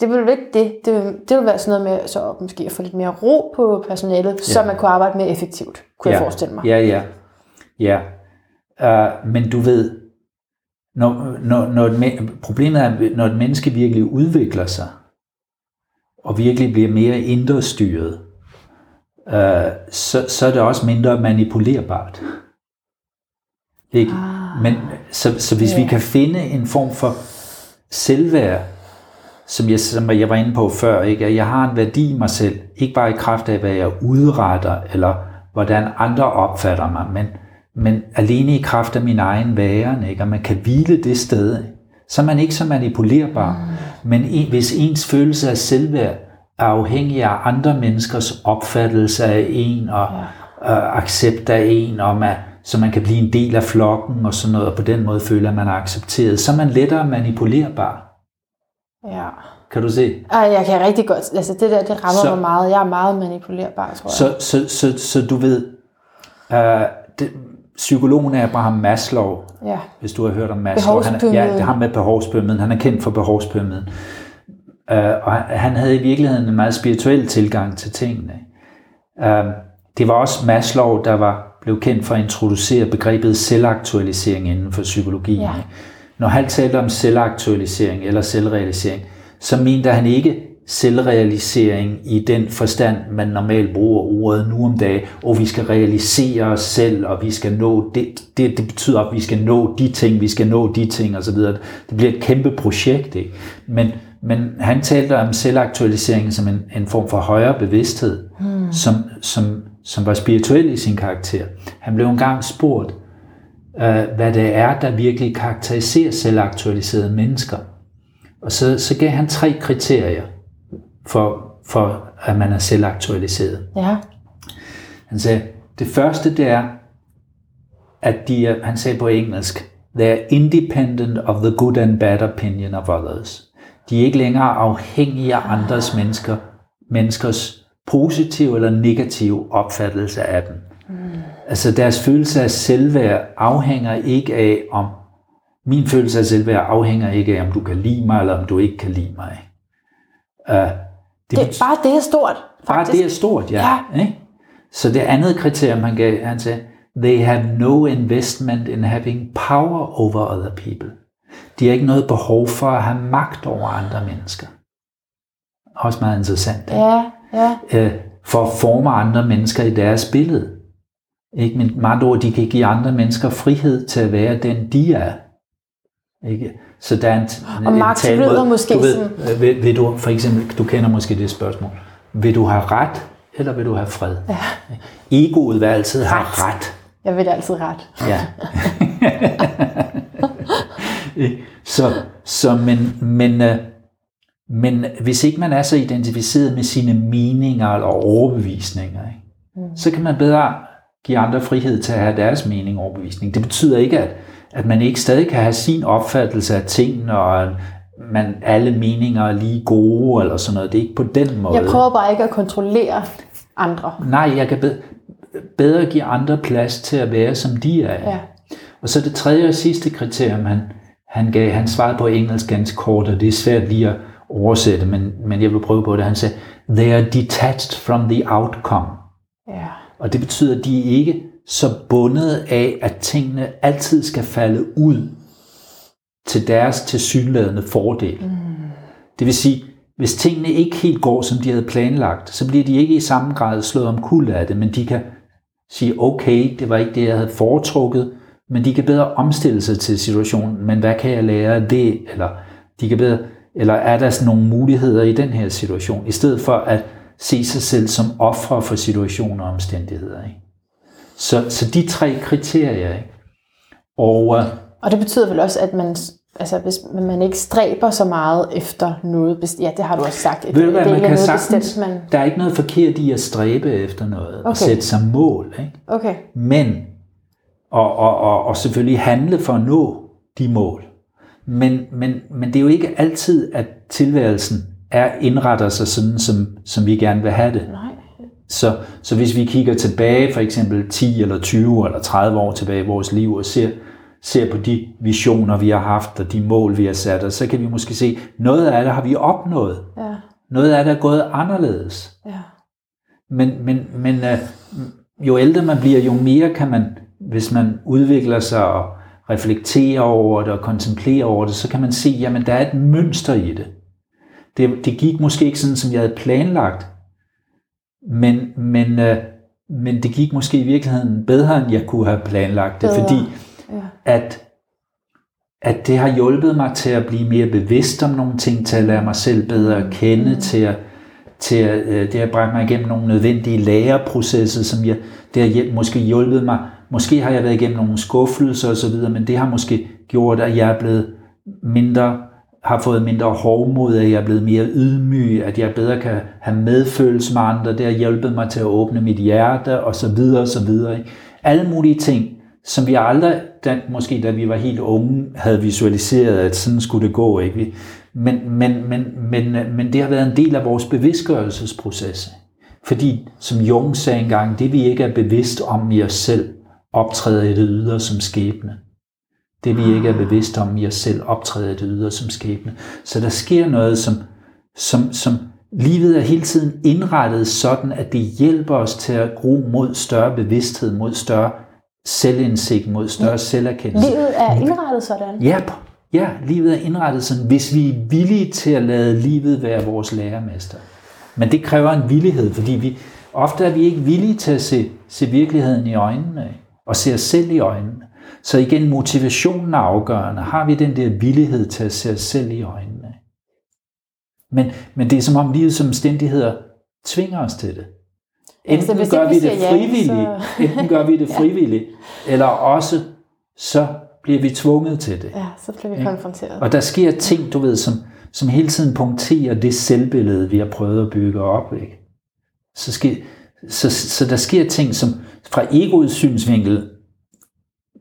Det vil jo ikke det. Det vil, det vil være sådan noget med så måske at få lidt mere ro på personalet, ja. så man kunne arbejde mere effektivt, kunne jeg forestille mig. Ja, ja. Ja. Uh, men du ved, når, når, når et, problemet er, når et menneske virkelig udvikler sig, og virkelig bliver mere indre styret, uh, så, så er det også mindre manipulerbart. Ikke? Ah. Men, så, så hvis Ja. vi kan finde en form for selvværd, som jeg, som jeg var inde på før, ikke? at jeg har en værdi i mig selv, ikke bare i kraft af, hvad jeg udretter, eller hvordan andre opfatter mig, men, men alene i kraft af min egen væren, ikke? og man kan hvile det sted, så er man ikke så manipulerbar. Mm. Men en, hvis ens følelse af selvværd er afhængig af andre menneskers opfattelse af en, og ja. øh, accept af en, og man, så man kan blive en del af flokken og sådan noget, og på den måde føle, at man er accepteret, så er man lettere manipulerbar. Ja. Kan du se? Ej, jeg kan rigtig godt, altså det der, det rammer Så- så, mig meget. Jeg er meget manipulerbar, tror jeg. Så, så, så, så du ved, uh, det, psykologen er Abraham Maslow, ja. hvis du har hørt om Maslow. Han, ja, det har med behovspyramiden. Han er kendt for behovspyramiden. Uh, og han, han havde i virkeligheden en meget spirituel tilgang til tingene. Uh, det var også Maslow, der var blev kendt for at introducere begrebet selvaktualisering inden for psykologien. Ja. Når han talte om selvaktualisering eller selvrealisering, så mente han ikke selvrealisering i den forstand, man normalt bruger ordet nu om dagen, og vi skal realisere os selv, og vi skal nå det, det, det betyder, at vi skal nå de ting, vi skal nå de ting, osv. Det bliver et kæmpe projekt, ikke? Men, men han talte om selvaktualisering som en, en form for højere bevidsthed, hmm. som, som, som var spirituel i sin karakter. Han blev engang spurgt, øh, hvad det er, der virkelig karakteriserer selvaktualiserede mennesker. Og så, så gav han tre kriterier for, for, at man er selvaktualiseret. Ja. Han sagde, det første det er, at de er, han sagde på engelsk, they are independent of the good and bad opinion of others. De er ikke længere afhængige af andres mennesker, menneskers positive eller negative opfattelse af dem. Mm. Altså deres følelse af selvværd afhænger ikke af, om min følelse af selvværd afhænger ikke af, om du kan lide mig, eller om du ikke kan lide mig. Uh, det, Det, bare det er stort, Bare faktisk. det er stort, ja. Ja. Ikke? Så det andet kriterium, han gav, han sagde, they have no investment in having power over other people. De har ikke noget behov for at have magt over andre mennesker. Også meget interessant. ikke? Ja, ja. Øh, for at forme andre mennesker i deres billede. Ikke? Men andre ord, de kan give andre mennesker frihed til at være den, de er. Ikke? Så der er en, Og en magt talemåde. lyder måske du ved, sådan- øh, vil, vil du, for eksempel, du kender måske det spørgsmål. Vil du have ret, eller vil du have fred? Ja. Egoet vil altid have Ret. ret. Jeg vil altid ret. Ja. Så, så men, men, øh, men hvis ikke man er så identificeret med sine meninger eller overbevisninger, ikke? Mm. så kan man bedre give andre frihed til at have deres mening og overbevisning. Det betyder ikke, at, at man ikke stadig kan have sin opfattelse af tingene, og man, alle meninger er lige gode, eller sådan noget. Det er ikke på den måde. Jeg prøver bare ikke at kontrollere andre. Nej, jeg kan be- bedre give andre plads til at være, som de er. Ja. Og så det tredje og sidste kriterium, han, han gav, han svarede på engelsk ganske kort, og det er svært lige at oversætte, men, men jeg vil prøve på det. Han sagde, they are detached from the outcome. Ja. Og det betyder, at de er ikke så bundet af, at tingene altid skal falde ud til deres tilsyneladende fordel. Mm. Det vil sige, hvis tingene ikke helt går, som de havde planlagt, så bliver de ikke i samme grad slået om kul af det, men de kan sige, okay, det var ikke det, jeg havde foretrukket, men de kan bedre omstille sig til situationen, men hvad kan jeg lære af det? Eller, de kan bedre, eller er der sådan nogle muligheder i den her situation, i stedet for at se sig selv som ofre for situationer og omstændigheder. Ikke? Så, så de tre kriterier. Ikke? Og, øh, Og det betyder vel også, at man, altså, hvis man ikke stræber så meget efter noget bestemt. Ja, det har du også sagt. Ved du hvad, det man kan sagtens, bestemt, man... der er ikke noget forkert i at stræbe efter noget, okay. og sætte sig mål. Ikke? Okay. Men, og, og, og, og selvfølgelig handle for at nå de mål. Men, men, men det er jo ikke altid, at tilværelsen er indretter sig sådan, som, som vi gerne vil have det. Nej. Så, så hvis vi kigger tilbage, for eksempel 10 eller 20 eller 30 år tilbage i vores liv, og ser, ser på de visioner, vi har haft, og de mål, vi har sat os, så kan vi måske se, noget af det har vi opnået. Ja. Noget af det er gået anderledes. Ja. Men, men, men øh, jo ældre man bliver, jo mere kan man, hvis man udvikler sig og reflekterer over det og kontemplerer over det, så kan man se, jamen der er et mønster i det. Det, det gik måske ikke sådan, som jeg havde planlagt, men, men, øh, men det gik måske i virkeligheden bedre, end jeg kunne have planlagt det, Bedre. fordi Ja. at, at det har hjulpet mig til at blive mere bevidst om nogle ting, til at lære mig selv bedre at kende, mm. til at, til at, øh, det har bragt mig igennem nogle nødvendige læreprocesser, som jeg, det har hjæl- måske hjulpet mig. Måske har jeg været igennem nogle skuffelser osv., men det har måske gjort, at jeg er blevet mindre, har fået mindre hovmod, at jeg er blevet mere ydmyg, at jeg bedre kan have medfølelse med andre. Det har hjulpet mig til at åbne mit hjerte og så videre og så videre. Alle mulige ting, som vi aldrig, da, måske da vi var helt unge, havde visualiseret, at sådan skulle det gå. Ikke? Men, men, men, men, men det har været en del af vores bevidstgørelsesproces. Fordi, som Jung sagde engang, det vi ikke er bevidst om i os selv, optræder i det ydre som skæbne. Det vi ikke er bevidst om i os selv, optræder det ydre som skæbne. Så der sker noget, som, som, som livet er hele tiden indrettet sådan, at det hjælper os til at gro mod større bevidsthed, mod større selvindsigt, mod større selverkendelse. Livet er indrettet sådan. Ja, ja, livet er indrettet sådan, hvis vi er villige til at lade livet være vores lærermester. Men det kræver en villighed, fordi vi, ofte er vi ikke villige til at se, se virkeligheden i øjnene, og se os selv i øjnene. Så igen, motivationen er afgørende. Har vi den der villighed til at se os selv i øjnene? Men, men det er som om livets omstændigheder tvinger os til det. Altså, Enten hvis gør vi det siger ja, frivilligt, så- enten gør vi det frivilligt, eller også så bliver vi tvunget til det. Ja, så bliver vi konfronteret. Og der sker ting, du ved, som, som hele tiden punkterer det selvbillede, vi har prøvet at bygge op. Ikke? Så, sker, så, så der sker ting, som fra egoets synsvinkel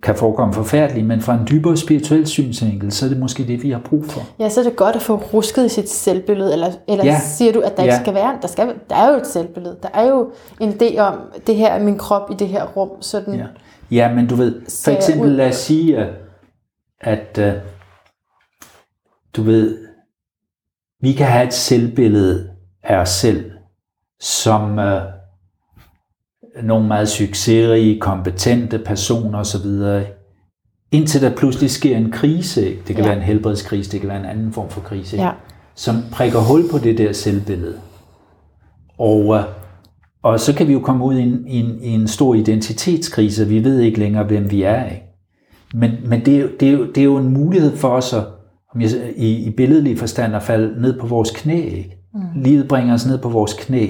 kan forekomme forfærdelige, men fra en dybere spirituel synsvinkel, så er det måske det, vi har brug for. Ja, så er det godt at få rusket i sit selvbillede, eller, eller Ja. siger du, at der ikke Ja. skal være, der, skal, der er jo et selvbillede, der er jo en idé om, det her er min krop i det her rum, sådan, Ja, ja men du ved, for eksempel ud. lad os sige, at, at øh, du ved, vi kan have et selvbillede af os selv, som øh, nogle meget succesrige, kompetente personer osv., indtil der pludselig sker en krise. ikke? Det kan Ja. være en helbredskrise, det kan være en anden form for krise, ikke? ja. som prikker hul på det der selvbillede. Og, øh, og så kan vi jo komme ud i en, i en, i en stor identitetskrise, vi ved ikke længere, hvem vi er. Ikke? Men, men det, er jo, det, er jo, det er jo en mulighed for os at, om jeg, i, i billedlig forstand at falde ned på vores knæ. Ikke? Mm. Livet bringer os ned på vores knæ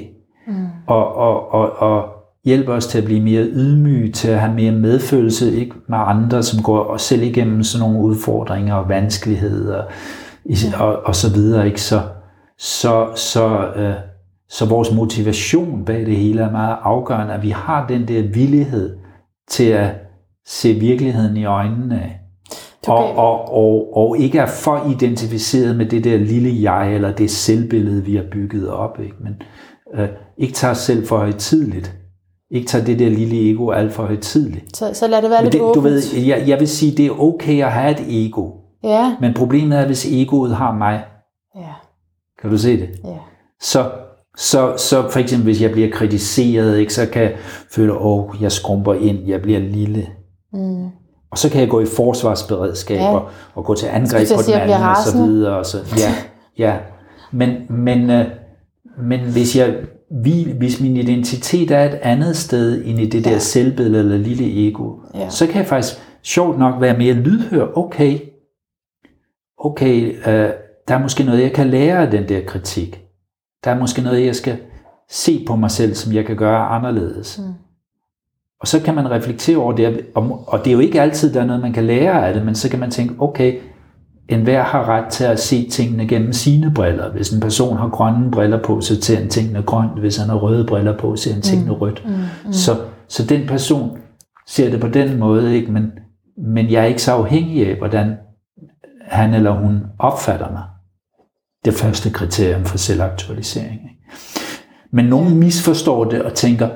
mm. og, og, og, og hjælper os til at blive mere ydmyge, til at have mere medfølelse ikke med andre, som går og selv igennem sådan nogle udfordringer og vanskeligheder og, og så videre. Ikke? Så, så, så, øh, så vores motivation bag det hele er meget afgørende, at vi har den der villighed til at se virkeligheden i øjnene af. Du Og, og, og, og ikke er for identificeret med det der lille jeg, eller det selvbillede, vi har bygget op. Ikke? Men øh, ikke tager os selv for højtidligt. Ikke tager det der lille ego alt for højtidligt. Så, så lad det være lidt det, du åbent. ved, jeg, jeg vil sige, det er okay at have et ego. Ja, Men problemet er, hvis egoet har mig. ja, Kan du se det? ja. Så, så, så for eksempel, hvis jeg bliver kritiseret, ikke, så kan jeg føle, at oh, jeg skrumper ind, jeg bliver lille. Mm. Og så kan jeg gå i forsvarsberedskab Ja. og, og gå til angreb på den anden og så videre. Og så, ja, ja. Men, men, øh, men hvis, jeg, vi, hvis min identitet er et andet sted end i det der Ja. selvbillede eller lille ego, Ja. så kan jeg faktisk sjovt nok være mere lydhør. Okay, okay øh, der er måske noget, jeg kan lære af den der kritik. Der er måske noget, jeg skal se på mig selv, som jeg kan gøre anderledes. Mm. Og så kan man reflektere over det, og, og det er jo ikke altid, der er noget, man kan lære af det, men så kan man tænke, okay, enhver har ret til at se tingene gennem sine briller. Hvis en person har grønne briller på, så ser han tingene grønt. Hvis han har røde briller på, ser han tingene rødt. Mm. Mm. Så, så den person ser det på den måde, ikke? Men, men jeg er ikke så afhængig af, hvordan han eller hun opfatter mig. Det første kriterium for selvaktualisering. Ikke? Men nogen misforstår det og tænker,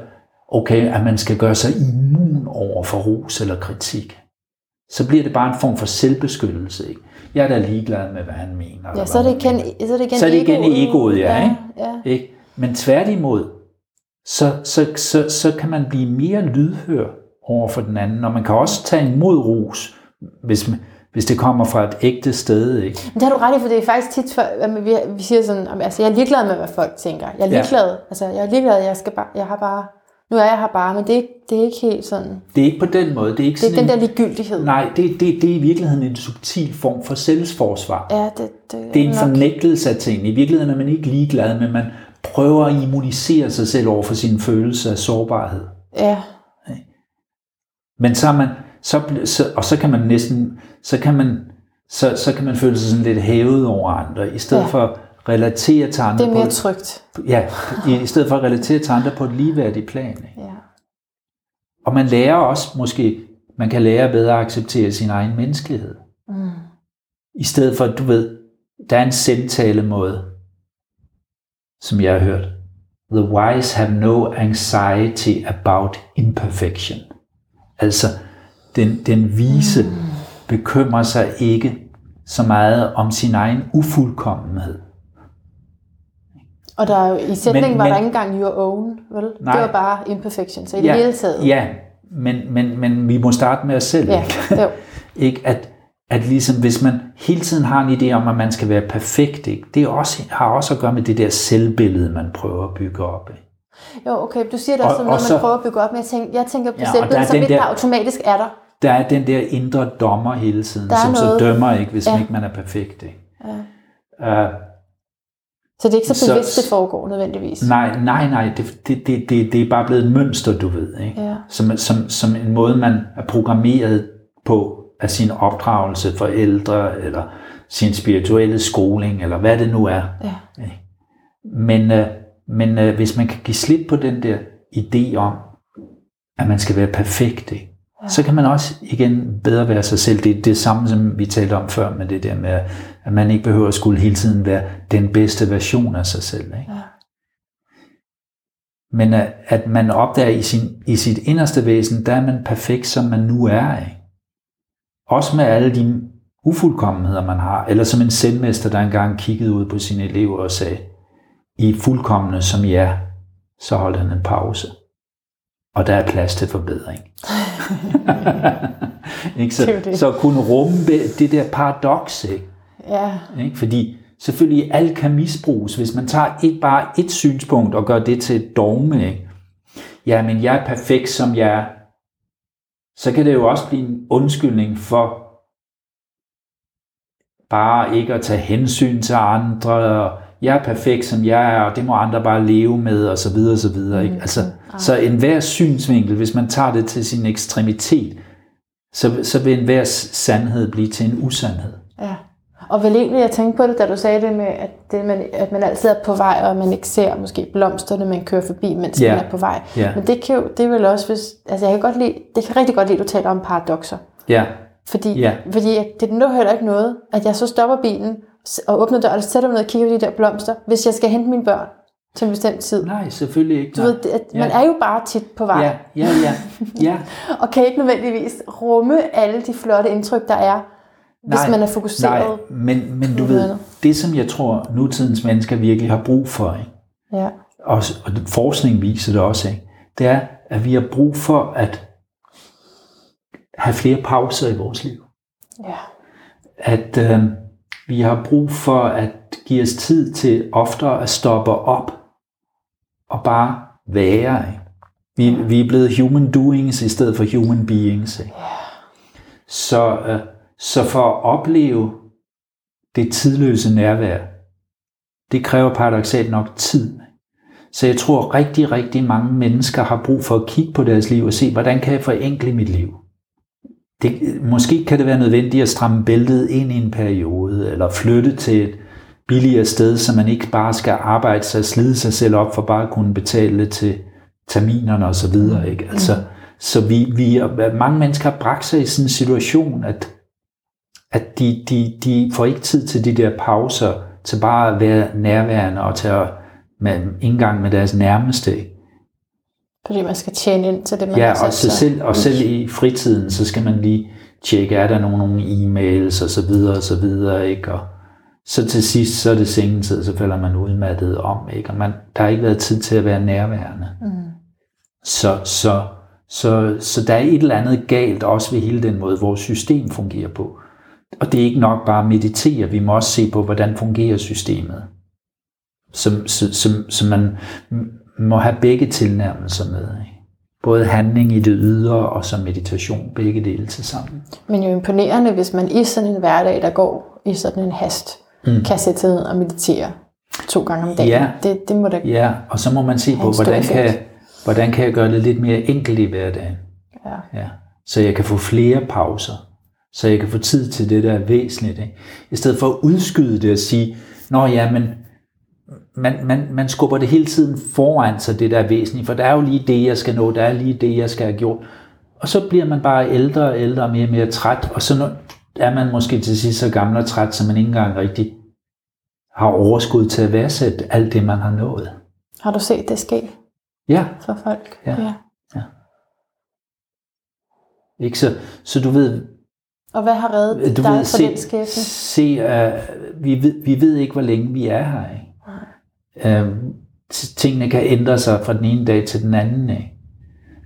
okay, at man skal gøre sig immun over for ros eller kritik. Så bliver det bare en form for selvbeskyttelse. Ikke? Jeg er da ligeglad med, hvad han mener. Ja, så er det igen, så er det igen, så er det igen egoet. egoet, ja, ikke? ja. Ikke? Men tværtimod, så, så, så, så kan man blive mere lydhør over for den anden, og man kan også tage imod ros, hvis, hvis det kommer fra et ægte sted. Ikke? Men det har du ret i, for det er faktisk tit, for, at vi, vi siger sådan, altså jeg er ligeglad med, hvad folk tænker. Jeg er Ja. ligeglad, altså jeg er ligeglad, jeg, skal bare, jeg har bare, nu er jeg her bare, men det er, ikke- det er ikke helt sådan. Det er ikke på den måde. Det er ikke Det er sådan den der en, ligegyldighed. Nej, det, det, det er i virkeligheden en subtil form for selvsforsvar. Ja, det, det, Det er en nok- fornægtelse af tingene. I virkeligheden er man ikke ligeglad, men man prøver at immunisere sig selv over for sin følelse af sårbarhed. Ja, Men så er man, så, så, og så kan man næsten, så kan man, så, så kan man føle sig sådan lidt hævet over andre, i stedet Ja. for relatere til andre det er mere på, trygt. ja, i, i stedet for at relatere til andre på et ligeværdigt plan. Ikke? Ja. Og man lærer også måske, man kan lære bedre at acceptere sin egen menneskelighed. Mm. I stedet for, du ved, der er en sendtalemåde, som jeg har hørt. The wise have no anxiety about imperfection. Altså, den, den vise Mm. bekymrer sig ikke så meget om sin egen ufuldkommenhed. Og der er i sætningen Men- var der men- ikke engang your own, vel? Nej. Det var bare imperfection, så i det hele taget. Ja, men, men, men vi må starte med os selv. ja. Ikke? Jo. ikke? At, at ligesom hvis man hele tiden har en idé om, at man skal være perfekt, ikke? det også, har også at gøre med det der selvbillede, man prøver at bygge op. Ikke? jo, okay, du siger det Og- også og noget, man så- prøver at bygge op, men jeg tænker, jeg tænker på Ja, ja, der selvbilledet, som der- der automatisk er der. Der er den der indre dommer hele tiden, Der som noget- så dømmer ikke, hvis Ja. ikke man er perfekt. Ikke? Ja. Uh, Så det er ikke så Så- bevidst, det foregår nødvendigvis. nej, nej, nej, det, det, det, det, det er bare blevet et mønster, du ved. Ikke? Ja. Som, som, som en måde, man er programmeret på af sin opdragelse, forældre, eller sin spirituelle skoling, eller hvad det nu er. Ja. Ikke? Men, øh, men øh, hvis man kan give slip på den der idé om, at man skal være perfekt, ikke? Så kan man også igen bedre være sig selv. Det er det samme, som vi talte om før, med det der med, at man ikke behøver at skulle hele tiden være den bedste version af sig selv. Ikke? Ja. Men at, at man opdager i, sin, i sit inderste væsen, der er man perfekt, som man nu er. Ikke? Også med alle de ufuldkommenheder, man har. Eller som en sendmester, der engang kiggede ud på sine elever og sagde, I er fuldkommende som I er, så hold han en pause. Og der er plads til forbedring. ikke? Det Så, det. så at kunne rumme det der paradoks, ikke? Ja. Ikke? Fordi selvfølgelig alt kan misbruges, hvis man tager ikke bare et synspunkt og gør det til et dogme. Ikke? Ja, men jeg er perfekt, som jeg er. Så kan det jo også blive en undskyldning for bare ikke at tage hensyn til andre. Og jeg er perfekt, som jeg er, og det må andre bare leve med, og så videre, og så videre. Ikke? Altså, så enhver synsvinkel, hvis man tager det til sin ekstremitet, så, så vil enhver sandhed blive til en usandhed. Ja. Og vel egentlig, jeg tænkte på det, da du sagde det med, at, det, man, at man altid er på vej, og man ikke ser måske blomsterne, man kører forbi, mens Ja. man er på vej. Ja. Men det kan jo, det er vel også, hvis, altså jeg kan godt lide, det kan rigtig godt lide, at du taler om paradoxer. Ja, Fordi, Ja. fordi det er heller ikke noget, at jeg så stopper bilen og åbner døren og sætter mig ned og kigger på de der blomster, hvis jeg skal hente mine børn til en bestemt tid. nej, selvfølgelig ikke. Du ved, at man Ja. er jo bare tit på vej, Ja, ja, ja, ja. og kan ikke nødvendigvis rumme alle de flotte indtryk, der er, hvis Nej, man er fokuseret. Nej, men, men du ved, noget det som jeg tror, nutidens mennesker virkelig har brug for, ikke? Ja. Og, og forskning viser det også, ikke? det er, at vi har brug for at have flere pauser i vores liv. ja. At øh, vi har brug for at give os tid til oftere at stoppe op og bare være. Ikke? Vi, vi er blevet human doings i stedet for human beings. Ikke? Så, øh, så for at opleve det tidløse nærvær, det kræver paradoxalt nok tid. Så jeg tror rigtig, rigtig mange mennesker har brug for at kigge på deres liv og se, hvordan kan jeg forenkle mit liv? Det, måske kan det være nødvendigt at stramme bæltet ind i en periode, eller flytte til et billigere sted, så man ikke bare skal arbejde sig og slide sig selv op for bare at kunne betale til terminerne og så videre. Ikke? Altså, så vi, vi, mange mennesker har bragt sig i sådan en situation, at, at de, de, de får ikke tid til de der pauser, til bare at være nærværende og til at med, ikke engang med deres nærmeste. Ikke? Fordi man skal tjene ind til det, man Ja, har og, sig. selv, og selv i fritiden, så skal man lige tjekke, er der nogle, nogle e-mails og så videre og så videre, ikke? Og så til sidst, så er det sengetid, så falder man udmattet om, ikke? Og man, der har ikke været tid til at være nærværende. Mm. Så, så, så, så der er et eller andet galt også ved hele den måde, vores system fungerer på. Og det er ikke nok bare at meditere, vi må også se på, hvordan fungerer systemet. Så, så, så man må have begge tilnærmelser med. Ikke? Både handling i det ydre og så meditation, begge dele til sammen. Men jo imponerende, hvis man i sådan en hverdag, der går i sådan en hast, mm. kan sætte sig ned og meditere to gange om dagen. Ja. Det, det må da... Ja, og så må man se på, hvordan kan, hvordan kan jeg gøre det lidt mere enkelt i hverdagen. Ja. Ja. Så jeg kan få flere pauser. Så jeg kan få tid til det, der er væsentligt. Ikke? I stedet for at udskyde det og sige, Nå ja, men man, man, man skubber det hele tiden foran sig, det der er væsentligt. For der er jo lige det, jeg skal nå. Der er lige det, jeg skal have gjort. Og så bliver man bare ældre og ældre og mere og mere træt. Og så er man måske til sidst så gammel og træt, så man ikke engang rigtig har overskud til at værdsætte alt det, man har nået. Har du set det ske Ja, for folk? Ja. ja. ikke så, så du ved, Og hvad har reddet du dig ved, fra se, den skæbne? se uh, vi, ved, vi ved ikke, hvor længe vi er her. Ikke? Øh, tingene kan ændre sig fra den ene dag til den anden. Ikke?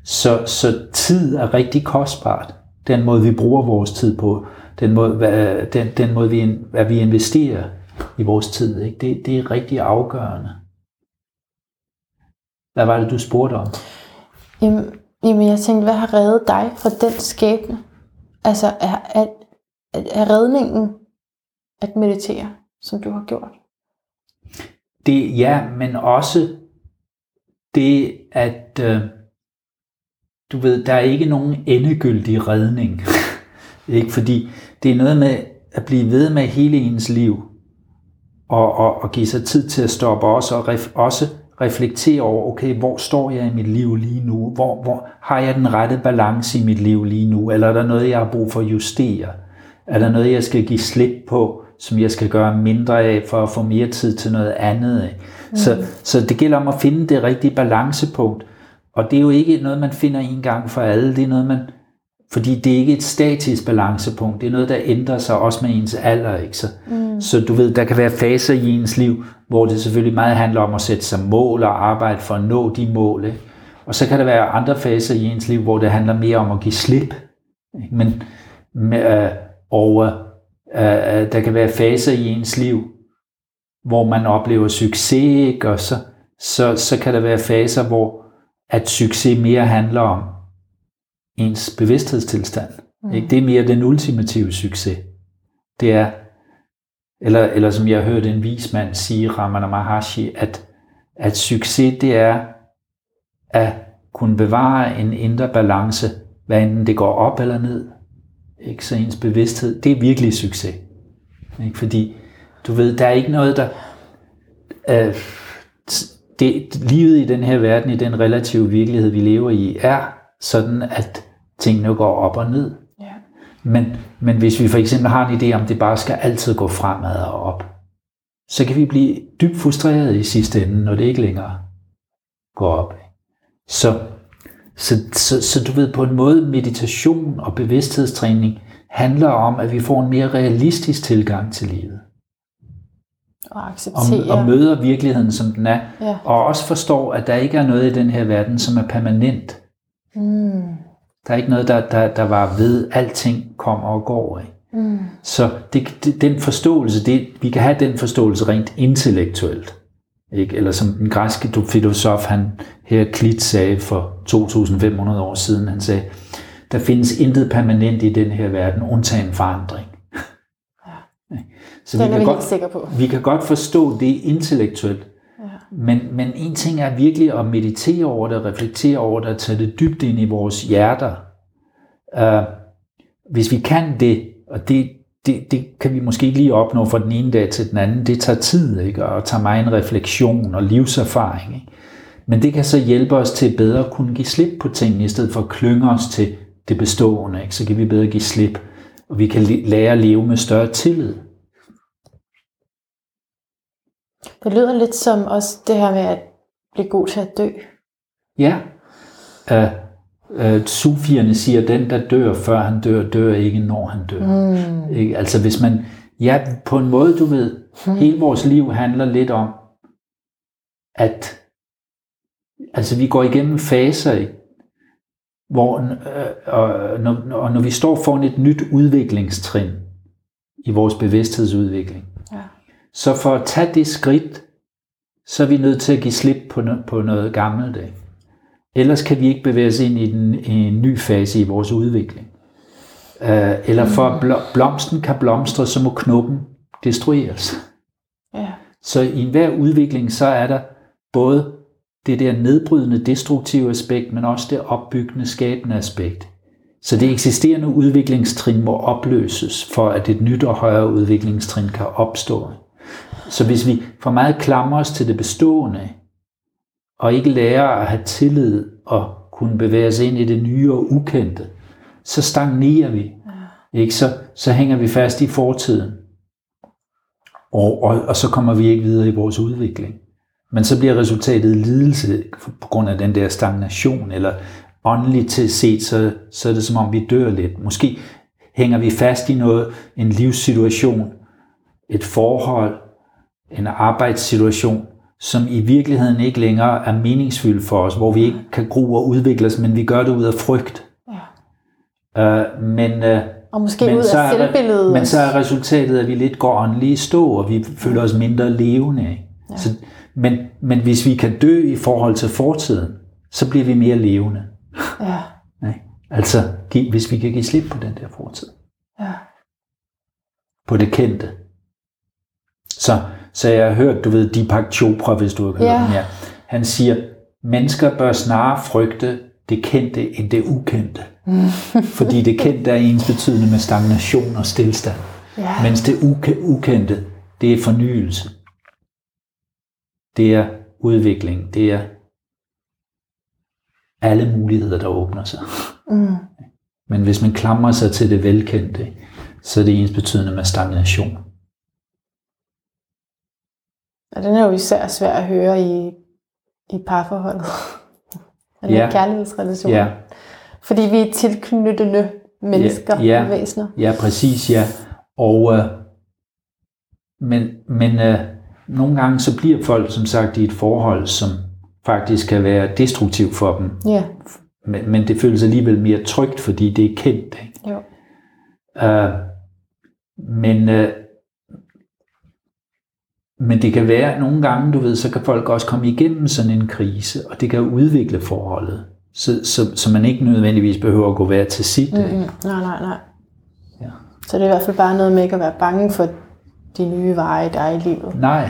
Så, så tid er rigtig kostbart. Den måde, vi bruger vores tid på, den måde, hvad, den, den måde vi, hvad vi investerer i vores tid, ikke? Det, det er rigtig afgørende. Hvad var det, du spurgte om? Jamen, jamen, jeg tænkte, hvad har reddet dig fra den skæbne? Altså, er, er, er redningen at meditere, som du har gjort? Det, ja, men også det, at øh, du ved, der er ikke nogen endegyldig redning. ikke? Fordi det er noget med at blive ved med hele ens liv, og, og, og give sig tid til at stoppe også, og ref, også reflektere over, okay, hvor står jeg i mit liv lige nu? Hvor, hvor har jeg den rette balance i mit liv lige nu? Eller er der noget, jeg har brug for at justere? Er der noget, jeg skal give slip på, som jeg skal gøre mindre af, for at få mere tid til noget andet? Ikke? Mm. Så, så det gælder om at finde det rigtige balancepunkt. Og det er jo ikke noget, man finder en gang for alle. Det er noget, man... Fordi det er ikke et statisk balancepunkt. Det er noget, der ændrer sig også med ens alder. Ikke? Så, mm. så du ved, der kan være faser i ens liv, hvor det selvfølgelig meget handler om at sætte sig mål og arbejde for at nå de mål. Ikke? Og så kan der være andre faser i ens liv, hvor det handler mere om at give slip. Ikke? Men, med, øh, og øh, øh, der kan være faser i ens liv, hvor man oplever succes, ikke? og så, så, så kan der være faser, hvor at succes mere handler om ens bevidsthedstilstand. Mm. Ikke? Det er mere den ultimative succes. Det er, eller, eller som jeg hørte en vis mand sige, Ramana Maharshi, at, at succes det er at kunne bevare en indre balance, hvad enten det går op eller ned. Ikke? Så ens bevidsthed, det er virkelig succes. Ikke? Fordi du ved, der er ikke noget, der... Øh, det, livet i den her verden, i den relative virkelighed, vi lever i, er sådan, at tingene går op og ned. Ja. Men, men hvis vi for eksempel har en idé om, det bare skal altid gå fremad og op, så kan vi blive dybt frustreret i sidste ende, når det ikke længere går op. Så, så, så, så du ved, på en måde, meditation og bevidsthedstræning handler om, at vi får en mere realistisk tilgang til livet. Og Og, acceptere. og møder virkeligheden, som den er. Ja. Og også forstår, at der ikke er noget i den her verden, som er permanent. Mm. Der er ikke noget, der, der, der var ved, alting kommer og går. Ikke? Mm. Så det, det, den forståelse, det, vi kan have den forståelse rent intellektuelt. Ikke? Eller som den græske filosof, han her Klit sagde for 2500 år siden, han sagde, der findes intet permanent i den her verden, undtagen forandring. Ja. Så Den vi kan, godt, på. vi kan godt forstå det intellektuelt, Ja. men, men en ting er virkelig at meditere over det, reflektere over det, og tage det dybt ind i vores hjerter. Uh, hvis vi kan det, og det, det, det kan vi måske ikke lige opnå fra den ene dag til den anden, det tager tid, ikke? og tager mig en refleksion og livserfaring. Ikke? Men det kan så hjælpe os til bedre at kunne give slip på tingene, i stedet for at klynge os til det bestående. Ikke? Så kan vi bedre give slip, og vi kan lære at leve med større tillid. Det lyder lidt som også det her med at blive god til at dø. Ja. Uh, uh, sufierne siger, at den, der dør, før han dør, dør ikke, når han dør. Mm. Ikke? Altså hvis man, ja, på en måde, du ved, Mm. hele vores liv handler lidt om, at altså vi går igennem faser, ikke? hvor øh, og, når, og når vi står foran et nyt udviklingstrin i vores bevidsthedsudvikling, Ja. så for at tage det skridt, så er vi nødt til at give slip på, no, på noget gammelt. Ikke? Ellers kan vi ikke bevæge os ind i, den, i en ny fase i vores udvikling. Uh, eller for at bl- blomsten kan blomstre, så må knoppen destrueres. Ja. Så i enhver udvikling, så er der både det der nedbrydende, destruktive aspekt, men også det opbyggende, skabende aspekt. Så det eksisterende udviklingstrin må opløses, for at et nyt og højere udviklingstrin kan opstå. Så hvis vi for meget klamrer os til det bestående, og ikke lærer at have tillid og kunne bevæge os ind i det nye og ukendte, så stagnerer vi. Ikke? Så, så hænger vi fast i fortiden. Og, og, og så kommer vi ikke videre i vores udvikling. Men så bliver resultatet lidelse på grund af den der stagnation, eller åndeligt til set, så, så er det som om vi dør lidt. Måske hænger vi fast i noget, en livssituation, et forhold, en arbejdssituation, som i virkeligheden ikke længere er meningsfyldt for os, hvor vi ikke kan gro og udvikle os, men vi gør det ud af frygt. ja. Uh, men, uh, Og måske men, ud så af er, selvbilledet. men så er resultatet, at vi lidt går åndeligt i stå, og vi føler os mindre levende. Ikke? Ja. Så, men, men hvis vi kan dø i forhold til fortiden, så bliver vi mere levende. Ja. Ikke? Altså, hvis vi kan give slip på den der fortid. Ja. På det kendte. Så, så jeg har hørt, du ved, Deepak Chopra, hvis du har hørt Ja. den her. Han siger, mennesker bør snarere frygte det kendte end det ukendte. Fordi det kendte er ens betydende med stagnation og stillstand. Ja. Mens det uke- ukendte, det er fornyelse. Det er udvikling. Det er alle muligheder, der åbner sig. Mm. Men hvis man klamrer sig til det velkendte, så er det ens betydende med stagnation. Og den er jo især svær at høre i, i parforholdet. Den Ja. ja. kærlighedsrelation. Ja, Fordi vi er tilknyttende mennesker Ja, ja. og væsener. ja præcis, ja. Og, øh, men men øh, nogle gange så bliver folk som sagt i et forhold, som faktisk kan være destruktivt for dem. Ja, Men, men det føles alligevel mere trygt, fordi det er kendt. Ikke? jo. Uh, men, uh, men det kan være, nogle gange, du ved, så kan folk også komme igennem sådan en krise, og det kan udvikle forholdet. Så, så, så man ikke nødvendigvis behøver at gå hver til sit. Mm-mm. Mm. Nej, nej, nej. Ja. Så det er i hvert fald bare noget med ikke at være bange for de nye veje, der er i livet. Nej,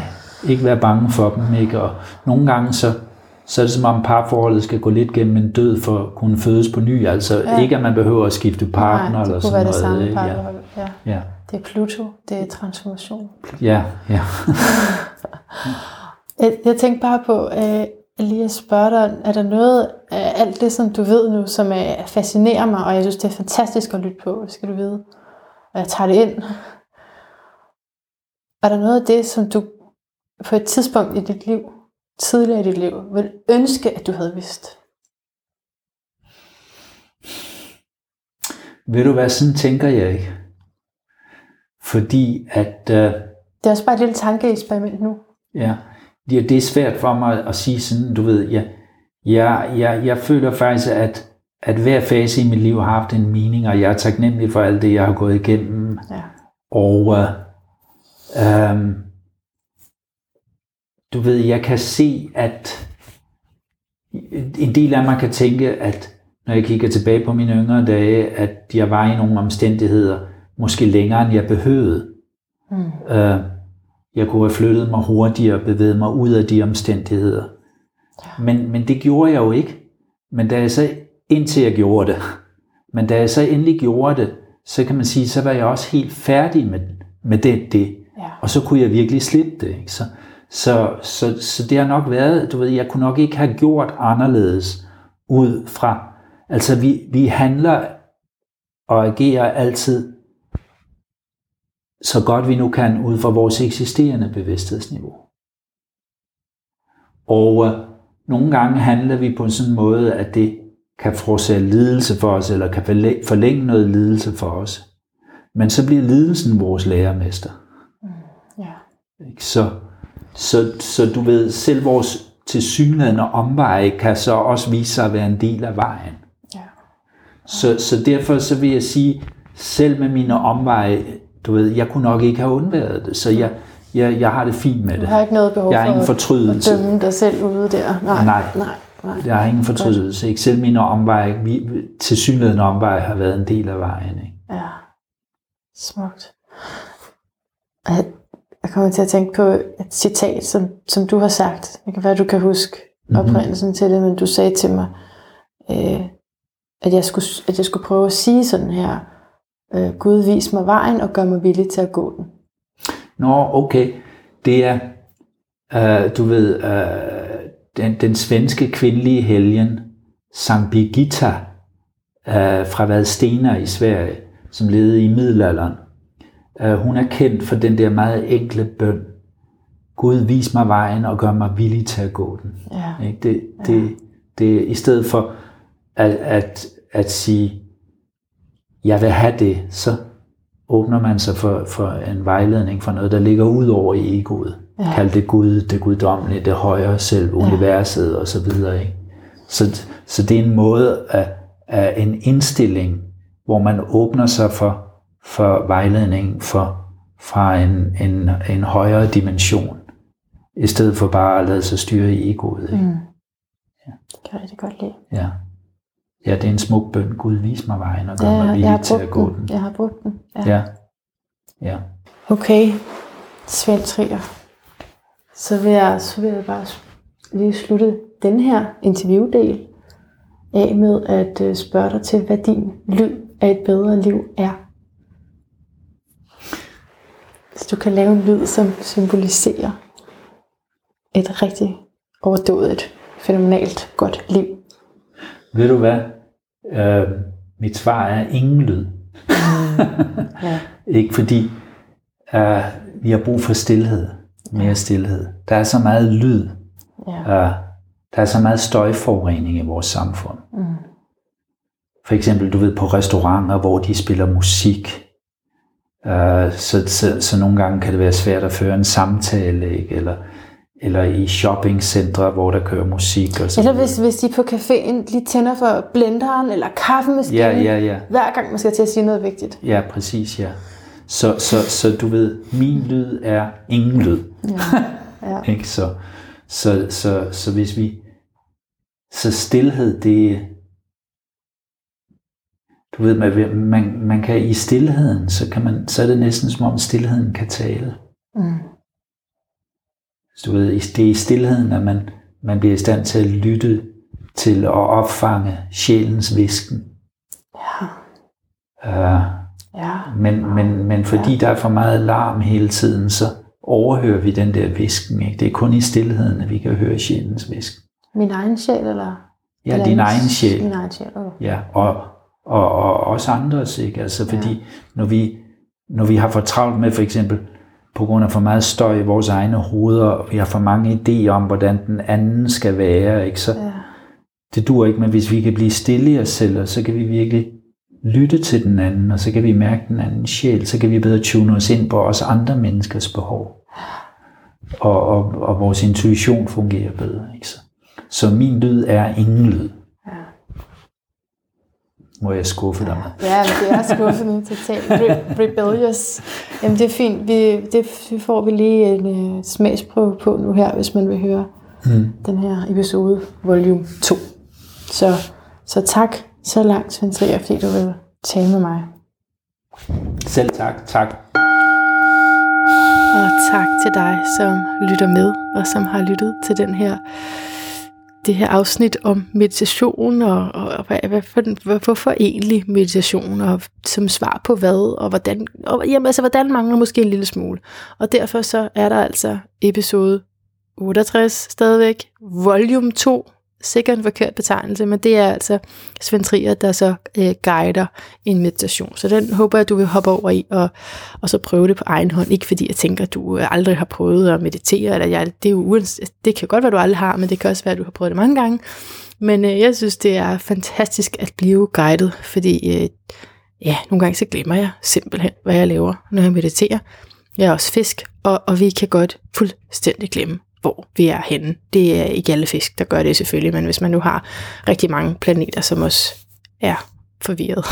ikke være bange for dem. Ikke? Og nogle gange så, så er det som om parforholdet skal gå lidt gennem en død for at kunne fødes på ny. Altså Ja. ikke at man behøver at skifte partner nej, det eller kunne sådan være det noget. samme parforhold. Ja. Ja, Det er Pluto, det er transformation. ja, ja. Jeg, jeg tænkte bare på øh, lige at spørge dig, er der noget af alt det, som du ved nu, som øh, fascinerer mig, og jeg synes, det er fantastisk at lytte på, det skal du vide. Og jeg tager det ind. Er der noget af det, som du på et tidspunkt i dit liv, tidligere i dit liv, vil ønske, at du havde vidst? Ved du hvad, sådan tænker jeg ikke. Fordi at, øh, Det er også bare et lille tankeeksperiment nu. ja, det, det er svært for mig at sige sådan, du ved, jeg, jeg, jeg, jeg føler faktisk, at, at hver fase i mit liv har haft en mening, og jeg er taknemmelig for alt det, jeg har gået igennem. Ja. Og øh, øh, du ved, jeg kan se, at en del af mig kan tænke, at når jeg kigger tilbage på mine yngre dage, at jeg var i nogle omstændigheder, måske længere end jeg behøvede. Mm. Øh, jeg kunne have flyttet mig hurtigere og bevæget mig ud af de omstændigheder. Men, men det gjorde jeg jo ikke. Men da jeg så, indtil jeg gjorde det, men da jeg så endelig gjorde det, så kan man sige, så var jeg også helt færdig med, med det, det. Ja. Og så kunne jeg virkelig slippe det. Ikke? Så, så, så, så det har nok været, du ved, jeg kunne nok ikke have gjort anderledes ud fra, altså vi, vi handler og agerer altid så godt vi nu kan ud fra vores eksisterende bevidsthedsniveau. Og øh, nogle gange handler vi på en sådan måde, at det kan forårsage lidelse for os, eller kan forlæ- forlænge noget lidelse for os. Men så bliver lidelsen vores lærermester. Ja. Ikke? Så, så, så du ved, selv vores tilsyneladende omveje kan så også vise sig at være en del af vejen. Ja. Så, så derfor så vil jeg sige, selv med mine omveje, du ved, jeg kunne nok ikke have undværet det, så jeg, jeg, jeg har det fint med Du det. har ikke noget behov Jeg har ingen for fortrydelse. at dømme dig selv ude der. Nej, Nej. nej, nej. Jeg har ingen fortrydelse. Ikke? Selv mine omveje, til synligheden omveje, har været en del af vejen. Ikke? Ja, smukt. Jeg jeg kommer til at tænke på et citat, som, som du har sagt. Det kan være, du kan huske Mhm. oprindelsen til det, men du sagde til mig, øh, at, jeg skulle, at jeg skulle prøve at sige sådan her, øh, Gud vis mig vejen og gør mig villig til at gå den. Nå, okay. Det er, øh, du ved, øh, den, den svenske kvindelige helgen, Sankt Birgitta, øh, fra Vadstena i Sverige, som levede i middelalderen. Øh, hun er kendt for den der meget enkle bøn. Gud, vis mig vejen og gør mig villig til at gå den. Ja, Ikke? Det, det, det, I stedet for at, at, at sige, jeg vil have det, så åbner man sig for, for en vejledning for noget, der ligger ud over egoet. Ja. Ja. Kald det Gud, det guddommelige, det højere selv, universet og så videre. Ikke? Så, så det er en måde af, af en indstilling, hvor man åbner sig for, for vejledning for, fra en, en, en højere dimension, i stedet for bare at lade sig styre i egoet. Ikke? mm. det kan jeg rigtig godt lide. Ja. Ja, det er en smuk bøn. Gud, vis mig vejen og gør Ja, mig villig til at gå den. den. Jeg har brugt den. Ja. Ja. ja. Okay, Svend Trier. Så vil, jeg, så vil jeg bare lige slutte den her interviewdel af med at øh, spørge dig til, hvad din lyd af et bedre liv er. Hvis du kan lave en lyd, som symboliserer et rigtig overdådigt, fænomenalt godt liv. Ved du hvad? Øh, mit svar er ingen lyd. Ja. Ikke fordi øh, vi har brug for stillhed. Mere stillhed. Der er så meget lyd. Ja. Øh, der er så meget støjforurening i vores samfund. Mm. For eksempel, du ved, på restauranter, hvor de spiller musik. Uh, så, så, så nogle gange kan det være svært at føre en samtale, ikke? Eller, eller i shoppingcentre, hvor der kører musik. Og så Eller hvis, hvis de på caféen lige tænder for blenderen eller kaffemaskinen, Ja, ja, ja. hver gang man skal til at sige noget vigtigt. Ja, præcis, ja. Så, så, så du ved, min lyd er ingen lyd. Ja. Ikke? Så, så, så, så hvis vi... Så stillhed, det... Du ved, man, man, man kan i stillheden, så, kan man, så er det næsten som om stillheden kan tale. Mm. Så du ved, det er i stillheden, at man, man bliver i stand til at lytte til at opfange sjælens visken. Ja. Uh, Ja. men, men, men fordi der er for meget larm hele tiden, så overhører vi den der visken. Ikke? Det er kun i stillheden, at vi kan høre sjælens visk. Min egen sjæl, eller? Ja, eller din egen sjæl. Min egen sjæl, okay. Ja, og, og, og også andres, ikke? Altså, fordi ja. når, vi, når vi har for travlt med for eksempel, på grund af for meget støj i vores egne hoveder, og vi har for mange idéer om, hvordan den anden skal være, ikke? Så Ja. det dur ikke, men hvis vi kan blive stille i os selv, og så kan vi virkelig lytte til den anden, og så kan vi mærke den anden sjæl, så kan vi bedre tune os ind på os andre menneskers behov. Og, og, og vores intuition fungerer bedre. Ikke? Så, så min lyd er ingen lyd. Må jeg skuffe dig. Ja, men det er skuffende totalt. Re- rebellious. Jamen det er fint. Vi, det det får vi lige en uh, smagsprøve på nu her, hvis man vil høre Mm. den her episode, volume 2. Så, så tak så langt, Svend Trier, fordi du vil tale med mig. Selv tak. Tak. Og tak til dig, som lytter med, og som har lyttet til den her, det her afsnit om meditation, og, og, hvad, hvad for, hvad, hvorfor egentlig meditation, og som svar på hvad, og hvordan, og, jamen, altså, hvordan mangler måske en lille smule. Og derfor så er der altså episode 68 stadigvæk, volume 2, sikkert en forkert betegnelse, men det er altså Svend Trier, der så øh, guider en meditation. Så den håber jeg, du vil hoppe over i, og, og så prøve det på egen hånd. Ikke fordi jeg tænker, at du øh, aldrig har prøvet at meditere, eller jeg, det, er jo, det kan godt være, du aldrig har, men det kan også være, at du har prøvet det mange gange. Men øh, jeg synes, det er fantastisk at blive guidet, fordi øh, ja, nogle gange så glemmer jeg simpelthen, hvad jeg laver, når jeg mediterer. Jeg er også fisk, og, og vi kan godt fuldstændig glemme, hvor vi er henne. Det er ikke alle fisk, der gør det selvfølgelig, men hvis man nu har rigtig mange planeter, som også er forvirret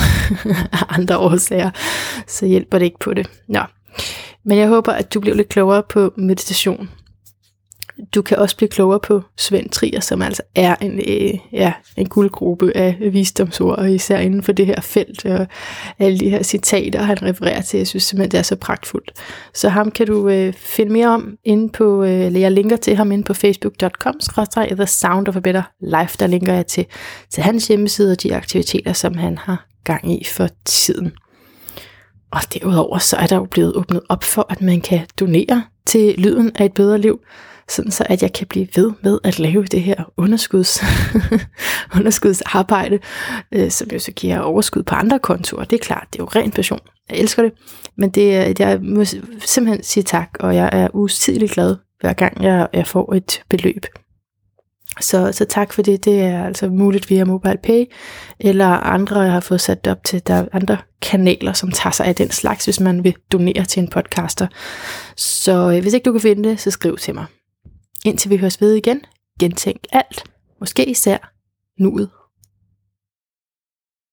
af andre årsager, så hjælper det ikke på det. Nå. Men jeg håber, at du bliver lidt klogere på meditation, du kan også blive klogere på Svend Trier, som altså er en, øh, ja, en guldgruppe af visdomsord, og især inden for det her felt, og alle de her citater, han refererer til. Jeg synes simpelthen, det er så pragtfuldt. Så ham kan du øh, finde mere om inde på, øh, eller jeg linker til ham inde på facebook.com, The Sound of a Better Life. Der linker jeg til, til hans hjemmeside og de aktiviteter, som han har gang i for tiden. Og derudover så er der jo blevet åbnet op for, at man kan donere til lyden af et bedre liv sådan så at jeg kan blive ved med at lave det her underskuds, underskudsarbejde, øh, som jo så giver overskud på andre kontorer. Det er klart, det er jo ren passion. Jeg elsker det, men det, jeg må simpelthen sige tak, og jeg er usideligt glad, hver gang jeg, jeg får et beløb. Så, så tak for det. Det er altså muligt via MobilePay, eller andre, jeg har fået sat op til, der er andre kanaler, som tager sig af den slags, hvis man vil donere til en podcaster. Så øh, hvis ikke du kan finde det, så skriv til mig. Indtil vi høres ved igen, gentænk alt, måske især nuet.